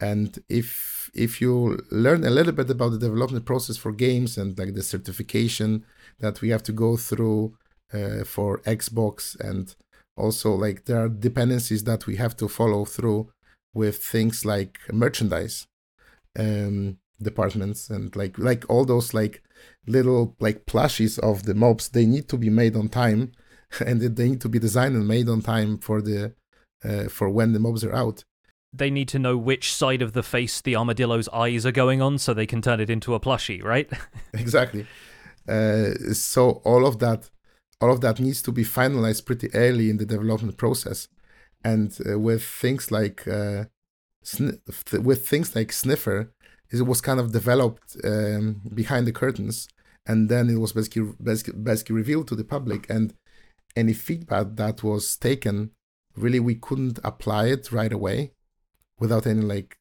And if if you learn a little bit about the development process for games and like the certification that we have to go through uh, for Xbox and also like there are dependencies that we have to follow through with things like merchandise um, departments and like like all those like little like plushies of the mobs they need to be made on time and they need to be designed and made on time for the uh, for when the mobs are out they need to know which side of the face the armadillo's eyes are going on so they can turn it into a plushie, right? exactly. Uh, so all of that, all of that needs to be finalized pretty early in the development process, and uh, with things like uh, sn- with things like Sniffer, it was kind of developed um, behind the curtains, and then it was basically, basically basically revealed to the public, and any feedback that was taken, really we couldn't apply it right away without any like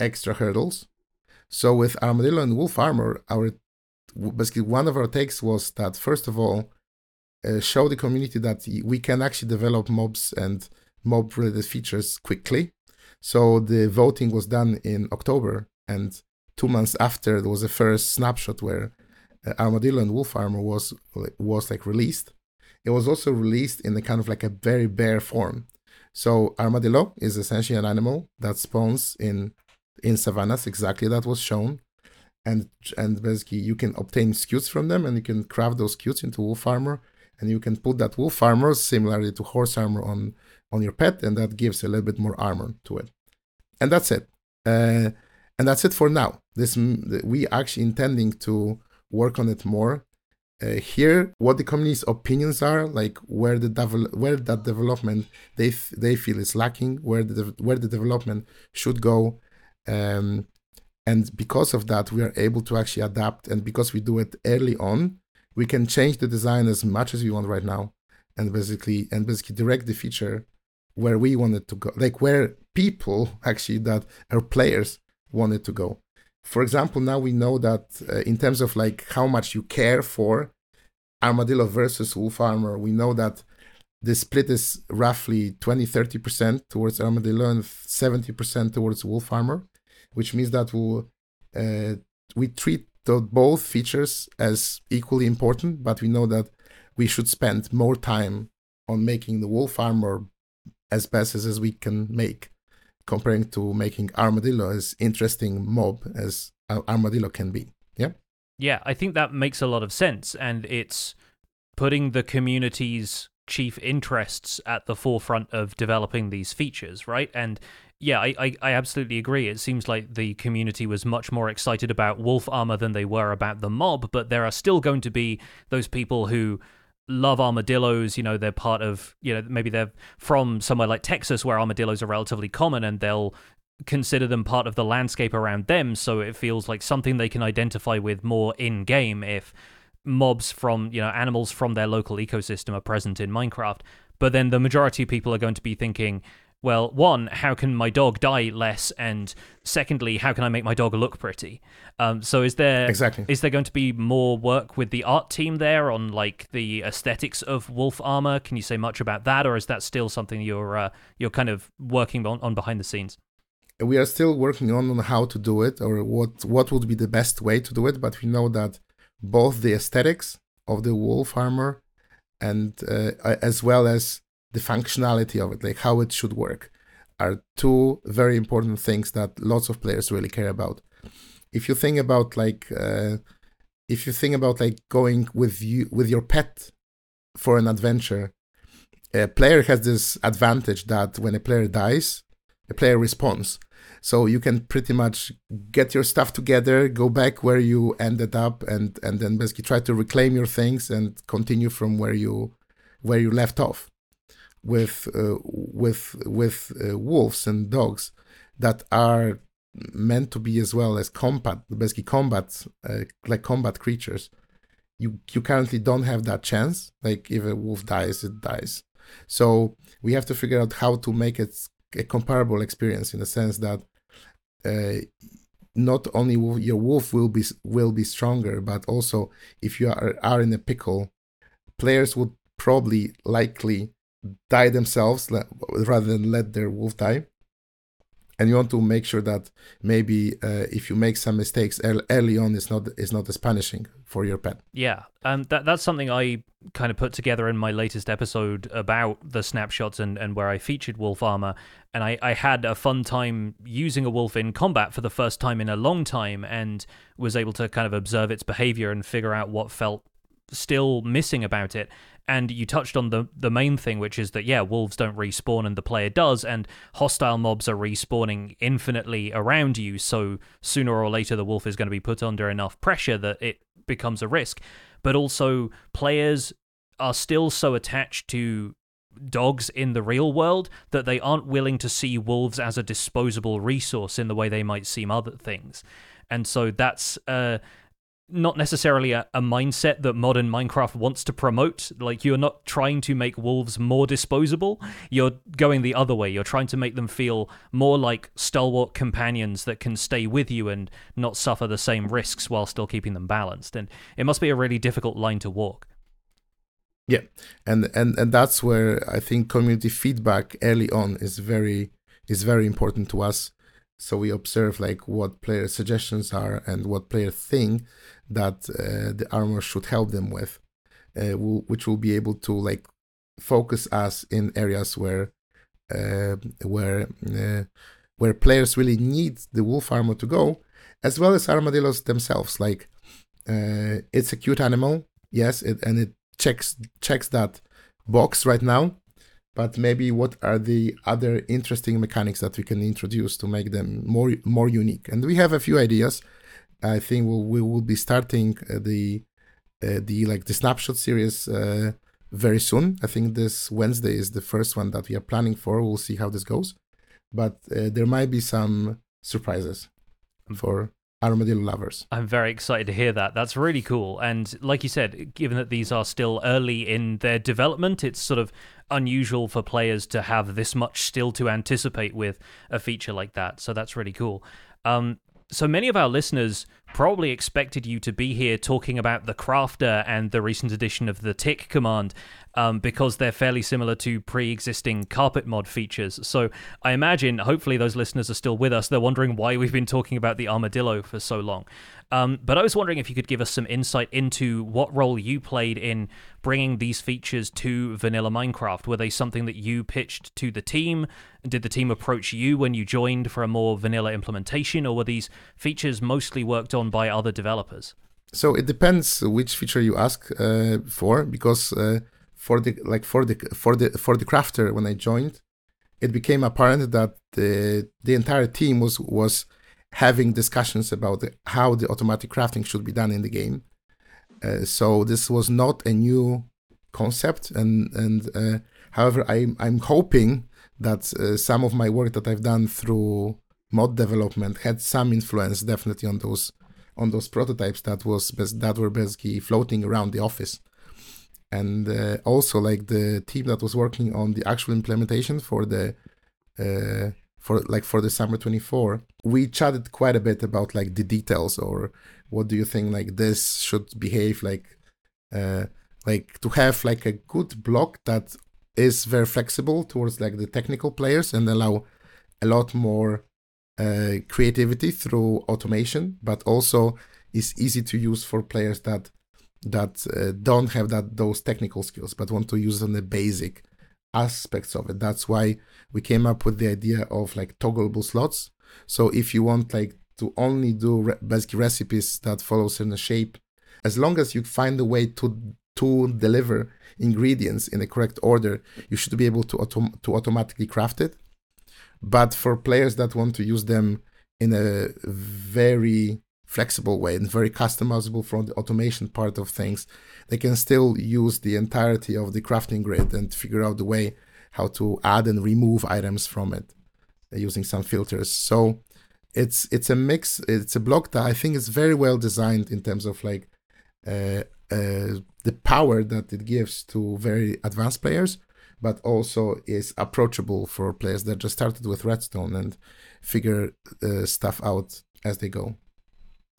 extra hurdles. So with Armadillo and Wolf Armor, our basically one of our takes was that first of all, uh, show the community that we can actually develop mobs and mob related features quickly. So the voting was done in October, and two months after there was the first snapshot where uh, Armadillo and Wolf Armor was was like released. It was also released in a kind of like a very bare form. So armadillo is essentially an animal that spawns in in savannas. Exactly that was shown, and and basically you can obtain scutes from them, and you can craft those scutes into wolf armor, and you can put that wolf armor similarly to horse armor on on your pet, and that gives a little bit more armor to it. And that's it. Uh, and that's it for now. This we actually intending to work on it more uh, here what the community's opinions are like where the devel- where that development they f- they feel is lacking where the de- where the development should go um, and because of that we are able to actually adapt and because we do it early on we can change the design as much as we want right now and basically and basically direct the feature where we want it to go like where people actually that are players want it to go for example, now we know that uh, in terms of like how much you care for Armadillo versus Wolf Armor, we know that the split is roughly 20 30% towards Armadillo and 70% towards Wolf Armor, which means that we'll, uh, we treat both features as equally important, but we know that we should spend more time on making the Wolf Armor as best as, as we can make comparing to making armadillo as interesting mob as armadillo can be. Yeah. Yeah, I think that makes a lot of sense, and it's putting the community's chief interests at the forefront of developing these features, right? And yeah, I, I, I, absolutely agree. It seems like the community was much more excited about wolf armor than they were about the mob, but there are still going to be those people who love armadillos. You know, they're part of, you know, maybe they're from somewhere like Texas where armadillos are relatively common and they'll consider them part of the landscape around them. So it feels like something they can identify with more in game if mobs from, you know, animals from their local ecosystem are present in Minecraft. But then the majority of people are going to be thinking, well, one, how can my dog die less, and secondly, how can I make my dog look pretty? Um, so is there exactly is there going to be more work with the art team there on like the aesthetics of wolf armor? Can you say much about that, or is that still something you're uh, you're kind of working on, on behind the scenes? We are still working on, on how to do it or what what would be the best way to do it, but we know that both the aesthetics of the wolf armor and uh, as well as the functionality of it, like how it should work, are two very important things that lots of players really care about. If you think about like, uh, if you think about like going with you with your pet for an adventure, a player has this advantage that when a player dies, a player responds. So you can pretty much get your stuff together, go back where you ended up, and and then basically try to reclaim your things and continue from where you where you left off with uh, with with uh, wolves and dogs that are meant to be as well as combat basically combat uh, like combat creatures you you currently don't have that chance. Like if a wolf dies it dies. So we have to figure out how to make it a comparable experience in the sense that uh, not only your wolf will be will be stronger but also if you are, are in a pickle players would probably likely die themselves rather than let their wolf die. And you want to make sure that maybe uh, if you make some mistakes early on it's not it's not as punishing for your pet. Yeah um that that's something i kind of put together in my latest episode about the snapshots and and where i featured wolf armor. And i i had a fun time using a wolf in combat for the first time in a long time and was able to kind of observe its behavior and figure out what felt still missing about it. And you touched on the the main thing which is that yeah wolves don't respawn and the player does and hostile mobs are respawning infinitely around you. So sooner or later the wolf is going to be put under enough pressure that it becomes a risk. But also players are still so attached to dogs in the real world that they aren't willing to see wolves as a disposable resource in the way they might seem other things. And so that's uh not necessarily a, a, mindset that modern Minecraft wants to promote. Like, you're not trying to make wolves more disposable. You're going the other way. You're trying to make them feel more like stalwart companions that can stay with you and not suffer the same risks while still keeping them balanced. And it must be a really difficult line to walk. Yeah, and and and that's where I think community feedback early on is very is very important to us. So we observe like what player suggestions are and what players think that uh, the armor should help them with, uh, will, which will be able to like focus us in areas where uh, where where players really need the wolf armor to go, as well as armadillos themselves. Like uh, it's a cute animal, yes, it, and it checks checks that box right now. But maybe what are the other interesting mechanics that we can introduce to make them more more unique? And we have a few ideas. I think we'll, we will be starting uh, the uh, the like the snapshot series uh, very soon. I think this Wednesday is the first one that we are planning for. We'll see how this goes, but uh, there might be some surprises for armadillo lovers. I'm very excited to hear that. That's really cool. And like you said, given that these are still early in their development, it's sort of unusual for players to have this much still to anticipate with a feature like that. So that's really cool. Um, so many of our listeners probably expected you to be here talking about the crafter and the recent addition of the tick command um, because they're fairly similar to pre-existing carpet mod features. So i imagine hopefully those listeners are still with us. They're wondering why we've been talking about the armadillo for so long um, but I was wondering if you could give us some insight into what role you played in bringing these features to vanilla Minecraft. Were they something that you pitched to the team? Did the team approach you when you joined for a more vanilla implementation, or were these features mostly worked on by other developers? So it depends which feature you ask uh, for, because uh, for the like for the for the for the crafter when I joined, it became apparent that the the entire team was was having discussions about how the automatic crafting should be done in the game. Uh, so this was not a new concept, and and uh, however, I'm I'm hoping that uh, some of my work that I've done through mod development had some influence, definitely on those on those prototypes that was that were basically floating around the office, and uh, also like the team that was working on the actual implementation for the uh, for like for the summer 24 we chatted quite a bit about like the details or what do you think like this should behave like uh like to have like a good block that is very flexible towards like the technical players and allow a lot more uh, creativity through automation but also is easy to use for players that that uh, don't have that those technical skills but want to use on the basic aspects of it. That's why we came up with the idea of like toggleable slots. So if you want like to only do re- basic recipes that follow certain shape, as long as you find a way to to deliver ingredients in the correct order, you should be able to autom- to automatically craft it. But for players that want to use them in a very flexible way and very customizable from the automation part of things, they can still use the entirety of the crafting grid and figure out the way how to add and remove items from it uh, using some filters. So it's it's a mix. It's a block that I think is very well designed in terms of like uh, uh, the power that it gives to very advanced players, but also is approachable for players that just started with Redstone and figure uh, stuff out as they go.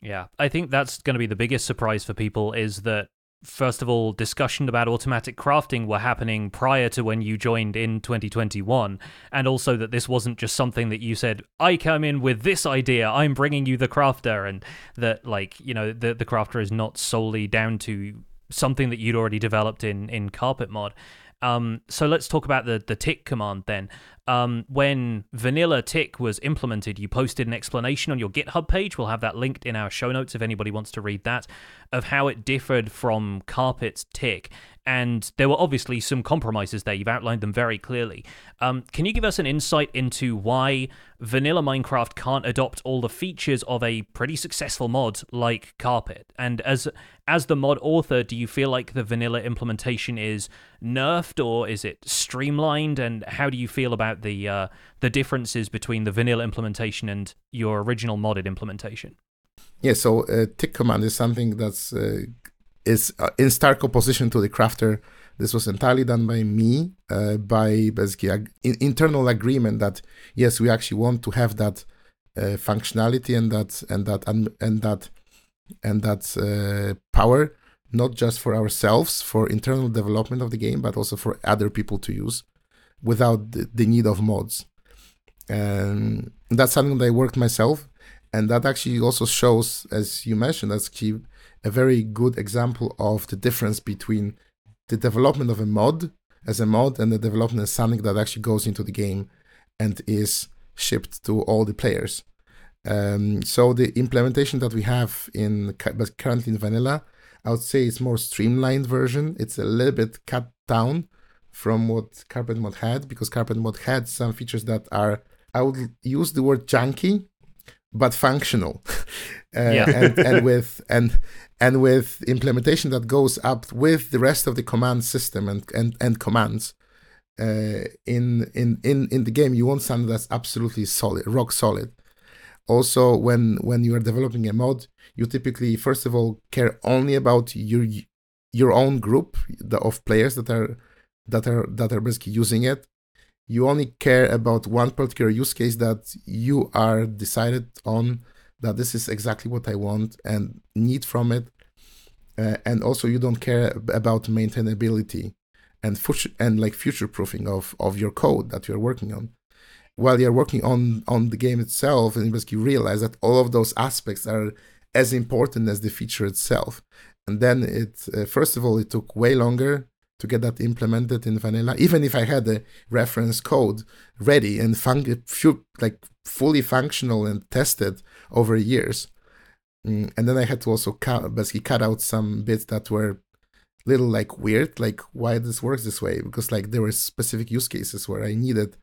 Yeah, I think that's going to be the biggest surprise for people is that first of all, discussion about automatic crafting were happening prior to when you joined in 2021, and also that this wasn't just something that you said, I come in with this idea, I'm bringing you the crafter, and that, like, you know, the, the crafter is not solely down to something that you'd already developed in, in Carpet Mod. Um, so let's talk about the, the tick command then. Um, when vanilla tick was implemented, you posted an explanation on your GitHub page. We'll have that linked in our show notes if anybody wants to read that, of how it differed from Carpet's tick. And there were obviously some compromises there. You've outlined them very clearly. Um, can you give us an insight into why vanilla Minecraft can't adopt all the features of a pretty successful mod like Carpet? And as as the mod author, do you feel like the vanilla implementation is nerfed or is it streamlined? And how do you feel about the uh, the differences between the vanilla implementation and your original modded implementation? Yeah, so uh, tick command is something that's uh, is uh, in stark opposition to the crafter. This was entirely done by me, uh, by basically ag- internal agreement that yes, we actually want to have that uh, functionality and that and that and, and that and that power, not just for ourselves for internal development of the game, but also for other people to use without the, need of mods. And that's something that I worked myself, and that actually also shows, as you mentioned, that's actually a very good example of the difference between the development of a mod as a mod and the development of something that actually goes into the game and is shipped to all the players. Um, so the implementation that we have in but currently in vanilla, I would say it's more streamlined version. It's a little bit cut down from what Carpet Mod had because Carpet Mod had some features that are I would use the word junky, but functional, uh, yeah. and, and with and and with implementation that goes up with the rest of the command system and and, and commands. Uh, in in in in the game, you want something that's absolutely solid, rock solid. Also, when when you are developing a mod, you typically first of all care only about your your own group of players that are that are that are basically using it. You only care about one particular use case that you are decided on that this is exactly what I want and need from it. Uh, and also you don't care about maintainability and future and like future proofing of of your code that you're working on. While you're working on on the game itself and basically realize that all of those aspects are as important as the feature itself. And then it uh, first of all it took way longer to get that implemented in vanilla even if i had the reference code ready and fun- like fully functional and tested over years. Mm, and then i had to also cut, basically cut out some bits that were little like weird like why this works this way? Because like there were specific use cases where i needed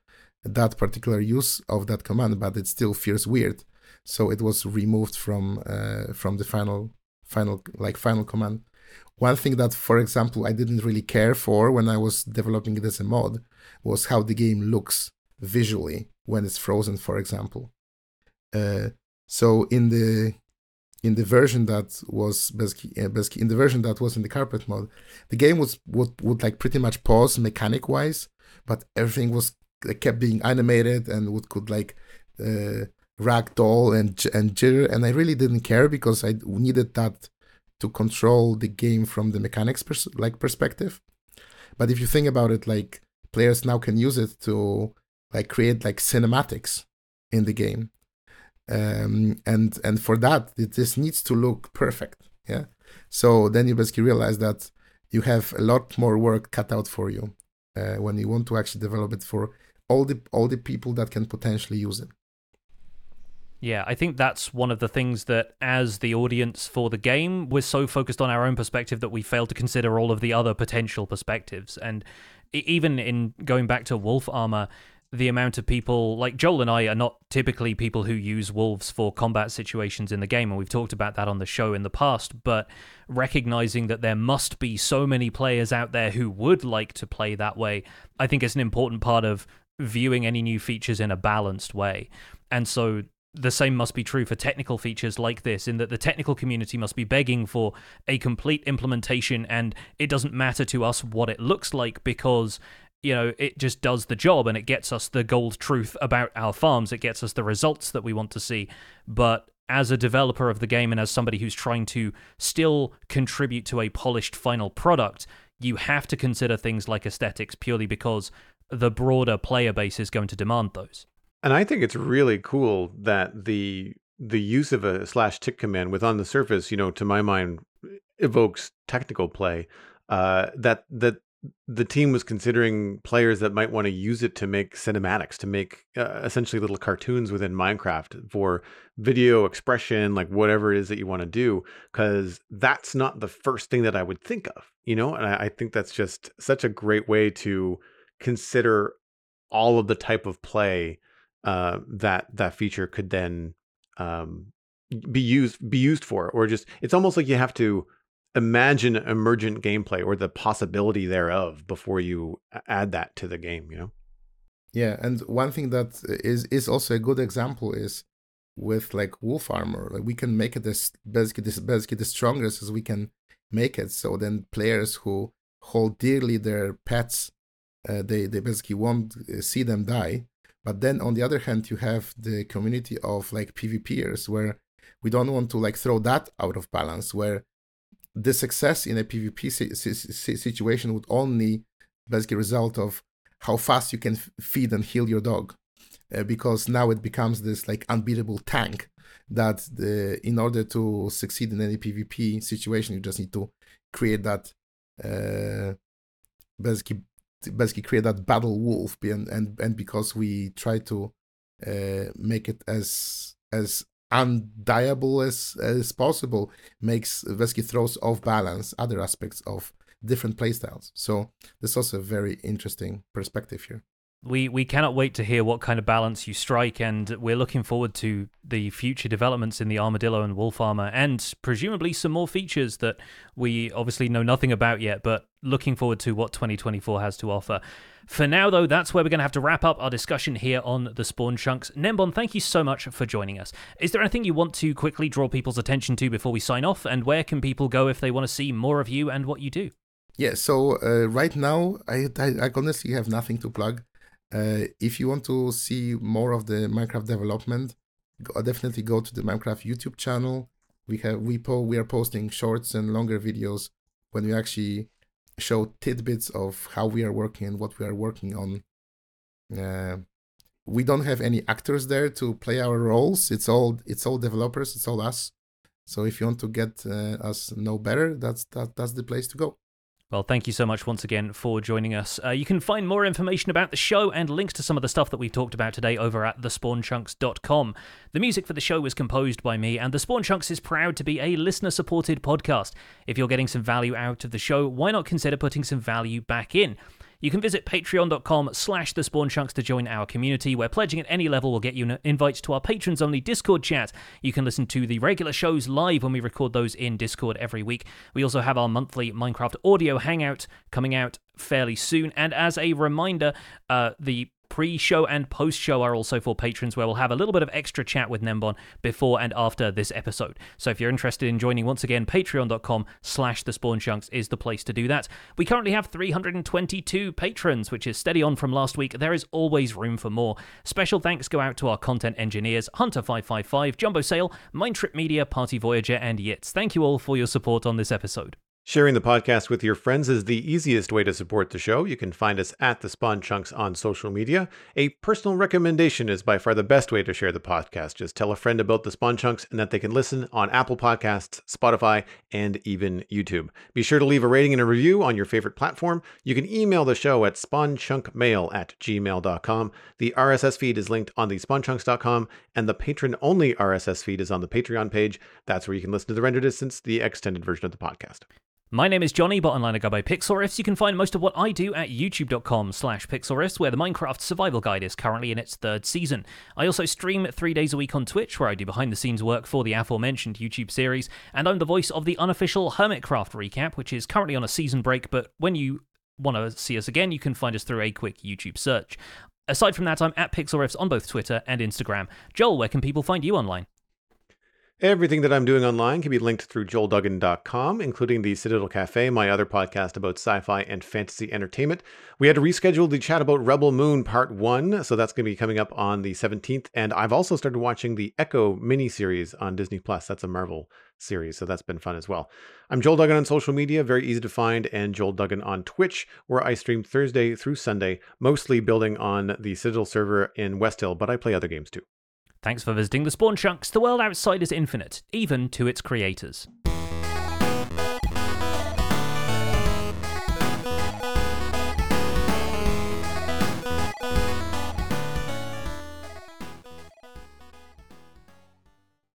that particular use of that command but it still feels weird. So it was removed from uh, from the final final like final command one thing that, for example, I didn't really care for when I was developing it as a mod was how the game looks visually when it's frozen, for example. Uh, so in the in the version that was basically, uh, basically in the version that was in the carpet mod, the game was would would like pretty much pause mechanic wise, but everything was kept being animated and would could like uh, ragdoll and and jitter, and I really didn't care because I needed that to control the game from the mechanics pers- like perspective. But if you think about it, like players now can use it to like create like cinematics in the game, um, and and for that it this needs to look perfect. Yeah. So then you basically realize that you have a lot more work cut out for you uh, when you want to actually develop it for all the all the people that can potentially use it. Yeah, I think that's one of the things that, as the audience for the game, we're so focused on our own perspective that we fail to consider all of the other potential perspectives. And even in going back to Wolf Armor, the amount of people like Joel and I are not typically people who use wolves for combat situations in the game, and we've talked about that on the show in the past. But recognizing that there must be so many players out there who would like to play that way, I think is an important part of viewing any new features in a balanced way. And so the same must be true for technical features like this, in that the technical community must be begging for a complete implementation, and it doesn't matter to us what it looks like because you know it just does the job and it gets us the gold truth about our farms it gets us the results that we want to see but as a developer of the game and as somebody who's trying to still contribute to a polished final product, you have to consider things like aesthetics purely because the broader player base is going to demand those. And I think it's really cool that the the use of a slash tick command with on the surface, you know, to my mind, evokes technical play. Uh, that that the team was considering players that might want to use it to make cinematics, to make uh, essentially little cartoons within Minecraft for video expression, like whatever it is that you want to do, because that's not the first thing that I would think of, you know? And I, I think that's just such a great way to consider all of the type of play uh, that that feature could then um, be used be used for, or just it's almost like you have to imagine emergent gameplay or the possibility thereof before you add that to the game. You know. Yeah, and one thing that is is also a good example is with like wolf armor. Like we can make it as basically this basically the strongest as we can make it. So then players who hold dearly their pets, uh, they they basically won't uh, see them die. But then on the other hand, you have the community of like PvPers where we don't want to like throw that out of balance. Where the success in a PvP si- si- situation would only basically result of how fast you can feed and heal your dog, uh, because now it becomes this like unbeatable tank that the, in order to succeed in any PvP situation, you just need to create that uh, basically basically create that battle wolf and and, and because we try to uh, make it as as undiable as as possible makes basically throws off balance other aspects of different playstyles. So there's also a very interesting perspective here we we cannot wait to hear what kind of balance you strike, and we're looking forward to the future developments in the armadillo and wolf armor, and presumably some more features that we obviously know nothing about yet. But looking forward to what 2024 has to offer. For now, though, that's where we're going to have to wrap up our discussion here on the Spawn Chunks. Gnembon, thank you so much for joining us. Is there anything you want to quickly draw people's attention to before we sign off? And where can people go if they want to see more of you and what you do? Yeah, so uh, right now, I, I, I honestly have nothing to plug. Uh, if you want to see more of the Minecraft development, go, definitely go to the Minecraft YouTube channel. We have we po- we are posting shorts and longer videos when we actually show tidbits of how we are working and what we are working on. Uh, we don't have any actors there to play our roles. It's all it's all developers. It's all us. So if you want to get uh, us know better, that's that that's the place to go. Well, thank you so much once again for joining us. Uh, you can find more information about the show and links to some of the stuff that we've talked about today over at thespawnchunks.com. The music for the show was composed by me, and The Spawn Chunks is proud to be a listener supported podcast. If you're getting some value out of the show, why not consider putting some value back in? You can visit patreon.com slash the spawn chunks to join our community, where pledging at any level will get you invites to our patrons only Discord chat. You can listen to the regular shows live when we record those in Discord every week. We also have our monthly Minecraft audio hangout coming out fairly soon. And as a reminder, uh, the pre show and post show are also for patrons, where we'll have a little bit of extra chat with Gnembon before and after this episode. So if you're interested in joining, once again, patreon.com slash the spawn chunks is the place to do that. We currently have 322 patrons, which is steady on from last week. There is always room for more. Special thanks go out to our content engineers, Hunter555, Jumbo Sale, Mindtrip Media, Party Voyager, and Yitz. Thank you all for your support on this episode. Sharing the podcast with your friends is the easiest way to support the show. You can find us at the Spawn Chunks on social media. A personal recommendation is by far the best way to share the podcast. Just tell a friend about the Spawn Chunks and that they can listen on Apple Podcasts, Spotify, and even YouTube. Be sure to leave a rating and a review on your favorite platform. You can email the show at spawnchunkmail at gmail.com. The RSS feed is linked on the spawnchunks.com, and the patron only RSS feed is on the Patreon page. That's where you can listen to the render distance, the extended version of the podcast. My name is Jonny, but online I go by Pixelriffs. You can find most of what I do at youtube.com slash pixelriffs, where the Minecraft survival guide is currently in its third season. I also stream three days a week on Twitch, where I do behind-the-scenes work for the aforementioned YouTube series, and I'm the voice of the unofficial Hermitcraft recap, which is currently on a season break, but when you want to see us again, you can find us through a quick YouTube search. Aside from that, I'm at Pixelriffs on both Twitter and Instagram. Joel, where can people find you online? Everything that I'm doing online can be linked through joelduggan.com, including the Citadel Cafe, my other podcast about sci fi and fantasy entertainment. We had to reschedule the chat about Rebel Moon Part 1, so that's going to be coming up on the 17th. And I've also started watching the Echo miniseries on Disney Plus. That's a Marvel series, so that's been fun as well. I'm Joel Duggan on social media, very easy to find, and Joel Duggan on Twitch, where I stream Thursday through Sunday, mostly building on the Citadel server in West Hill, but I play other games too. Thanks for visiting the Spawn Chunks. The world outside is infinite, even to its creators.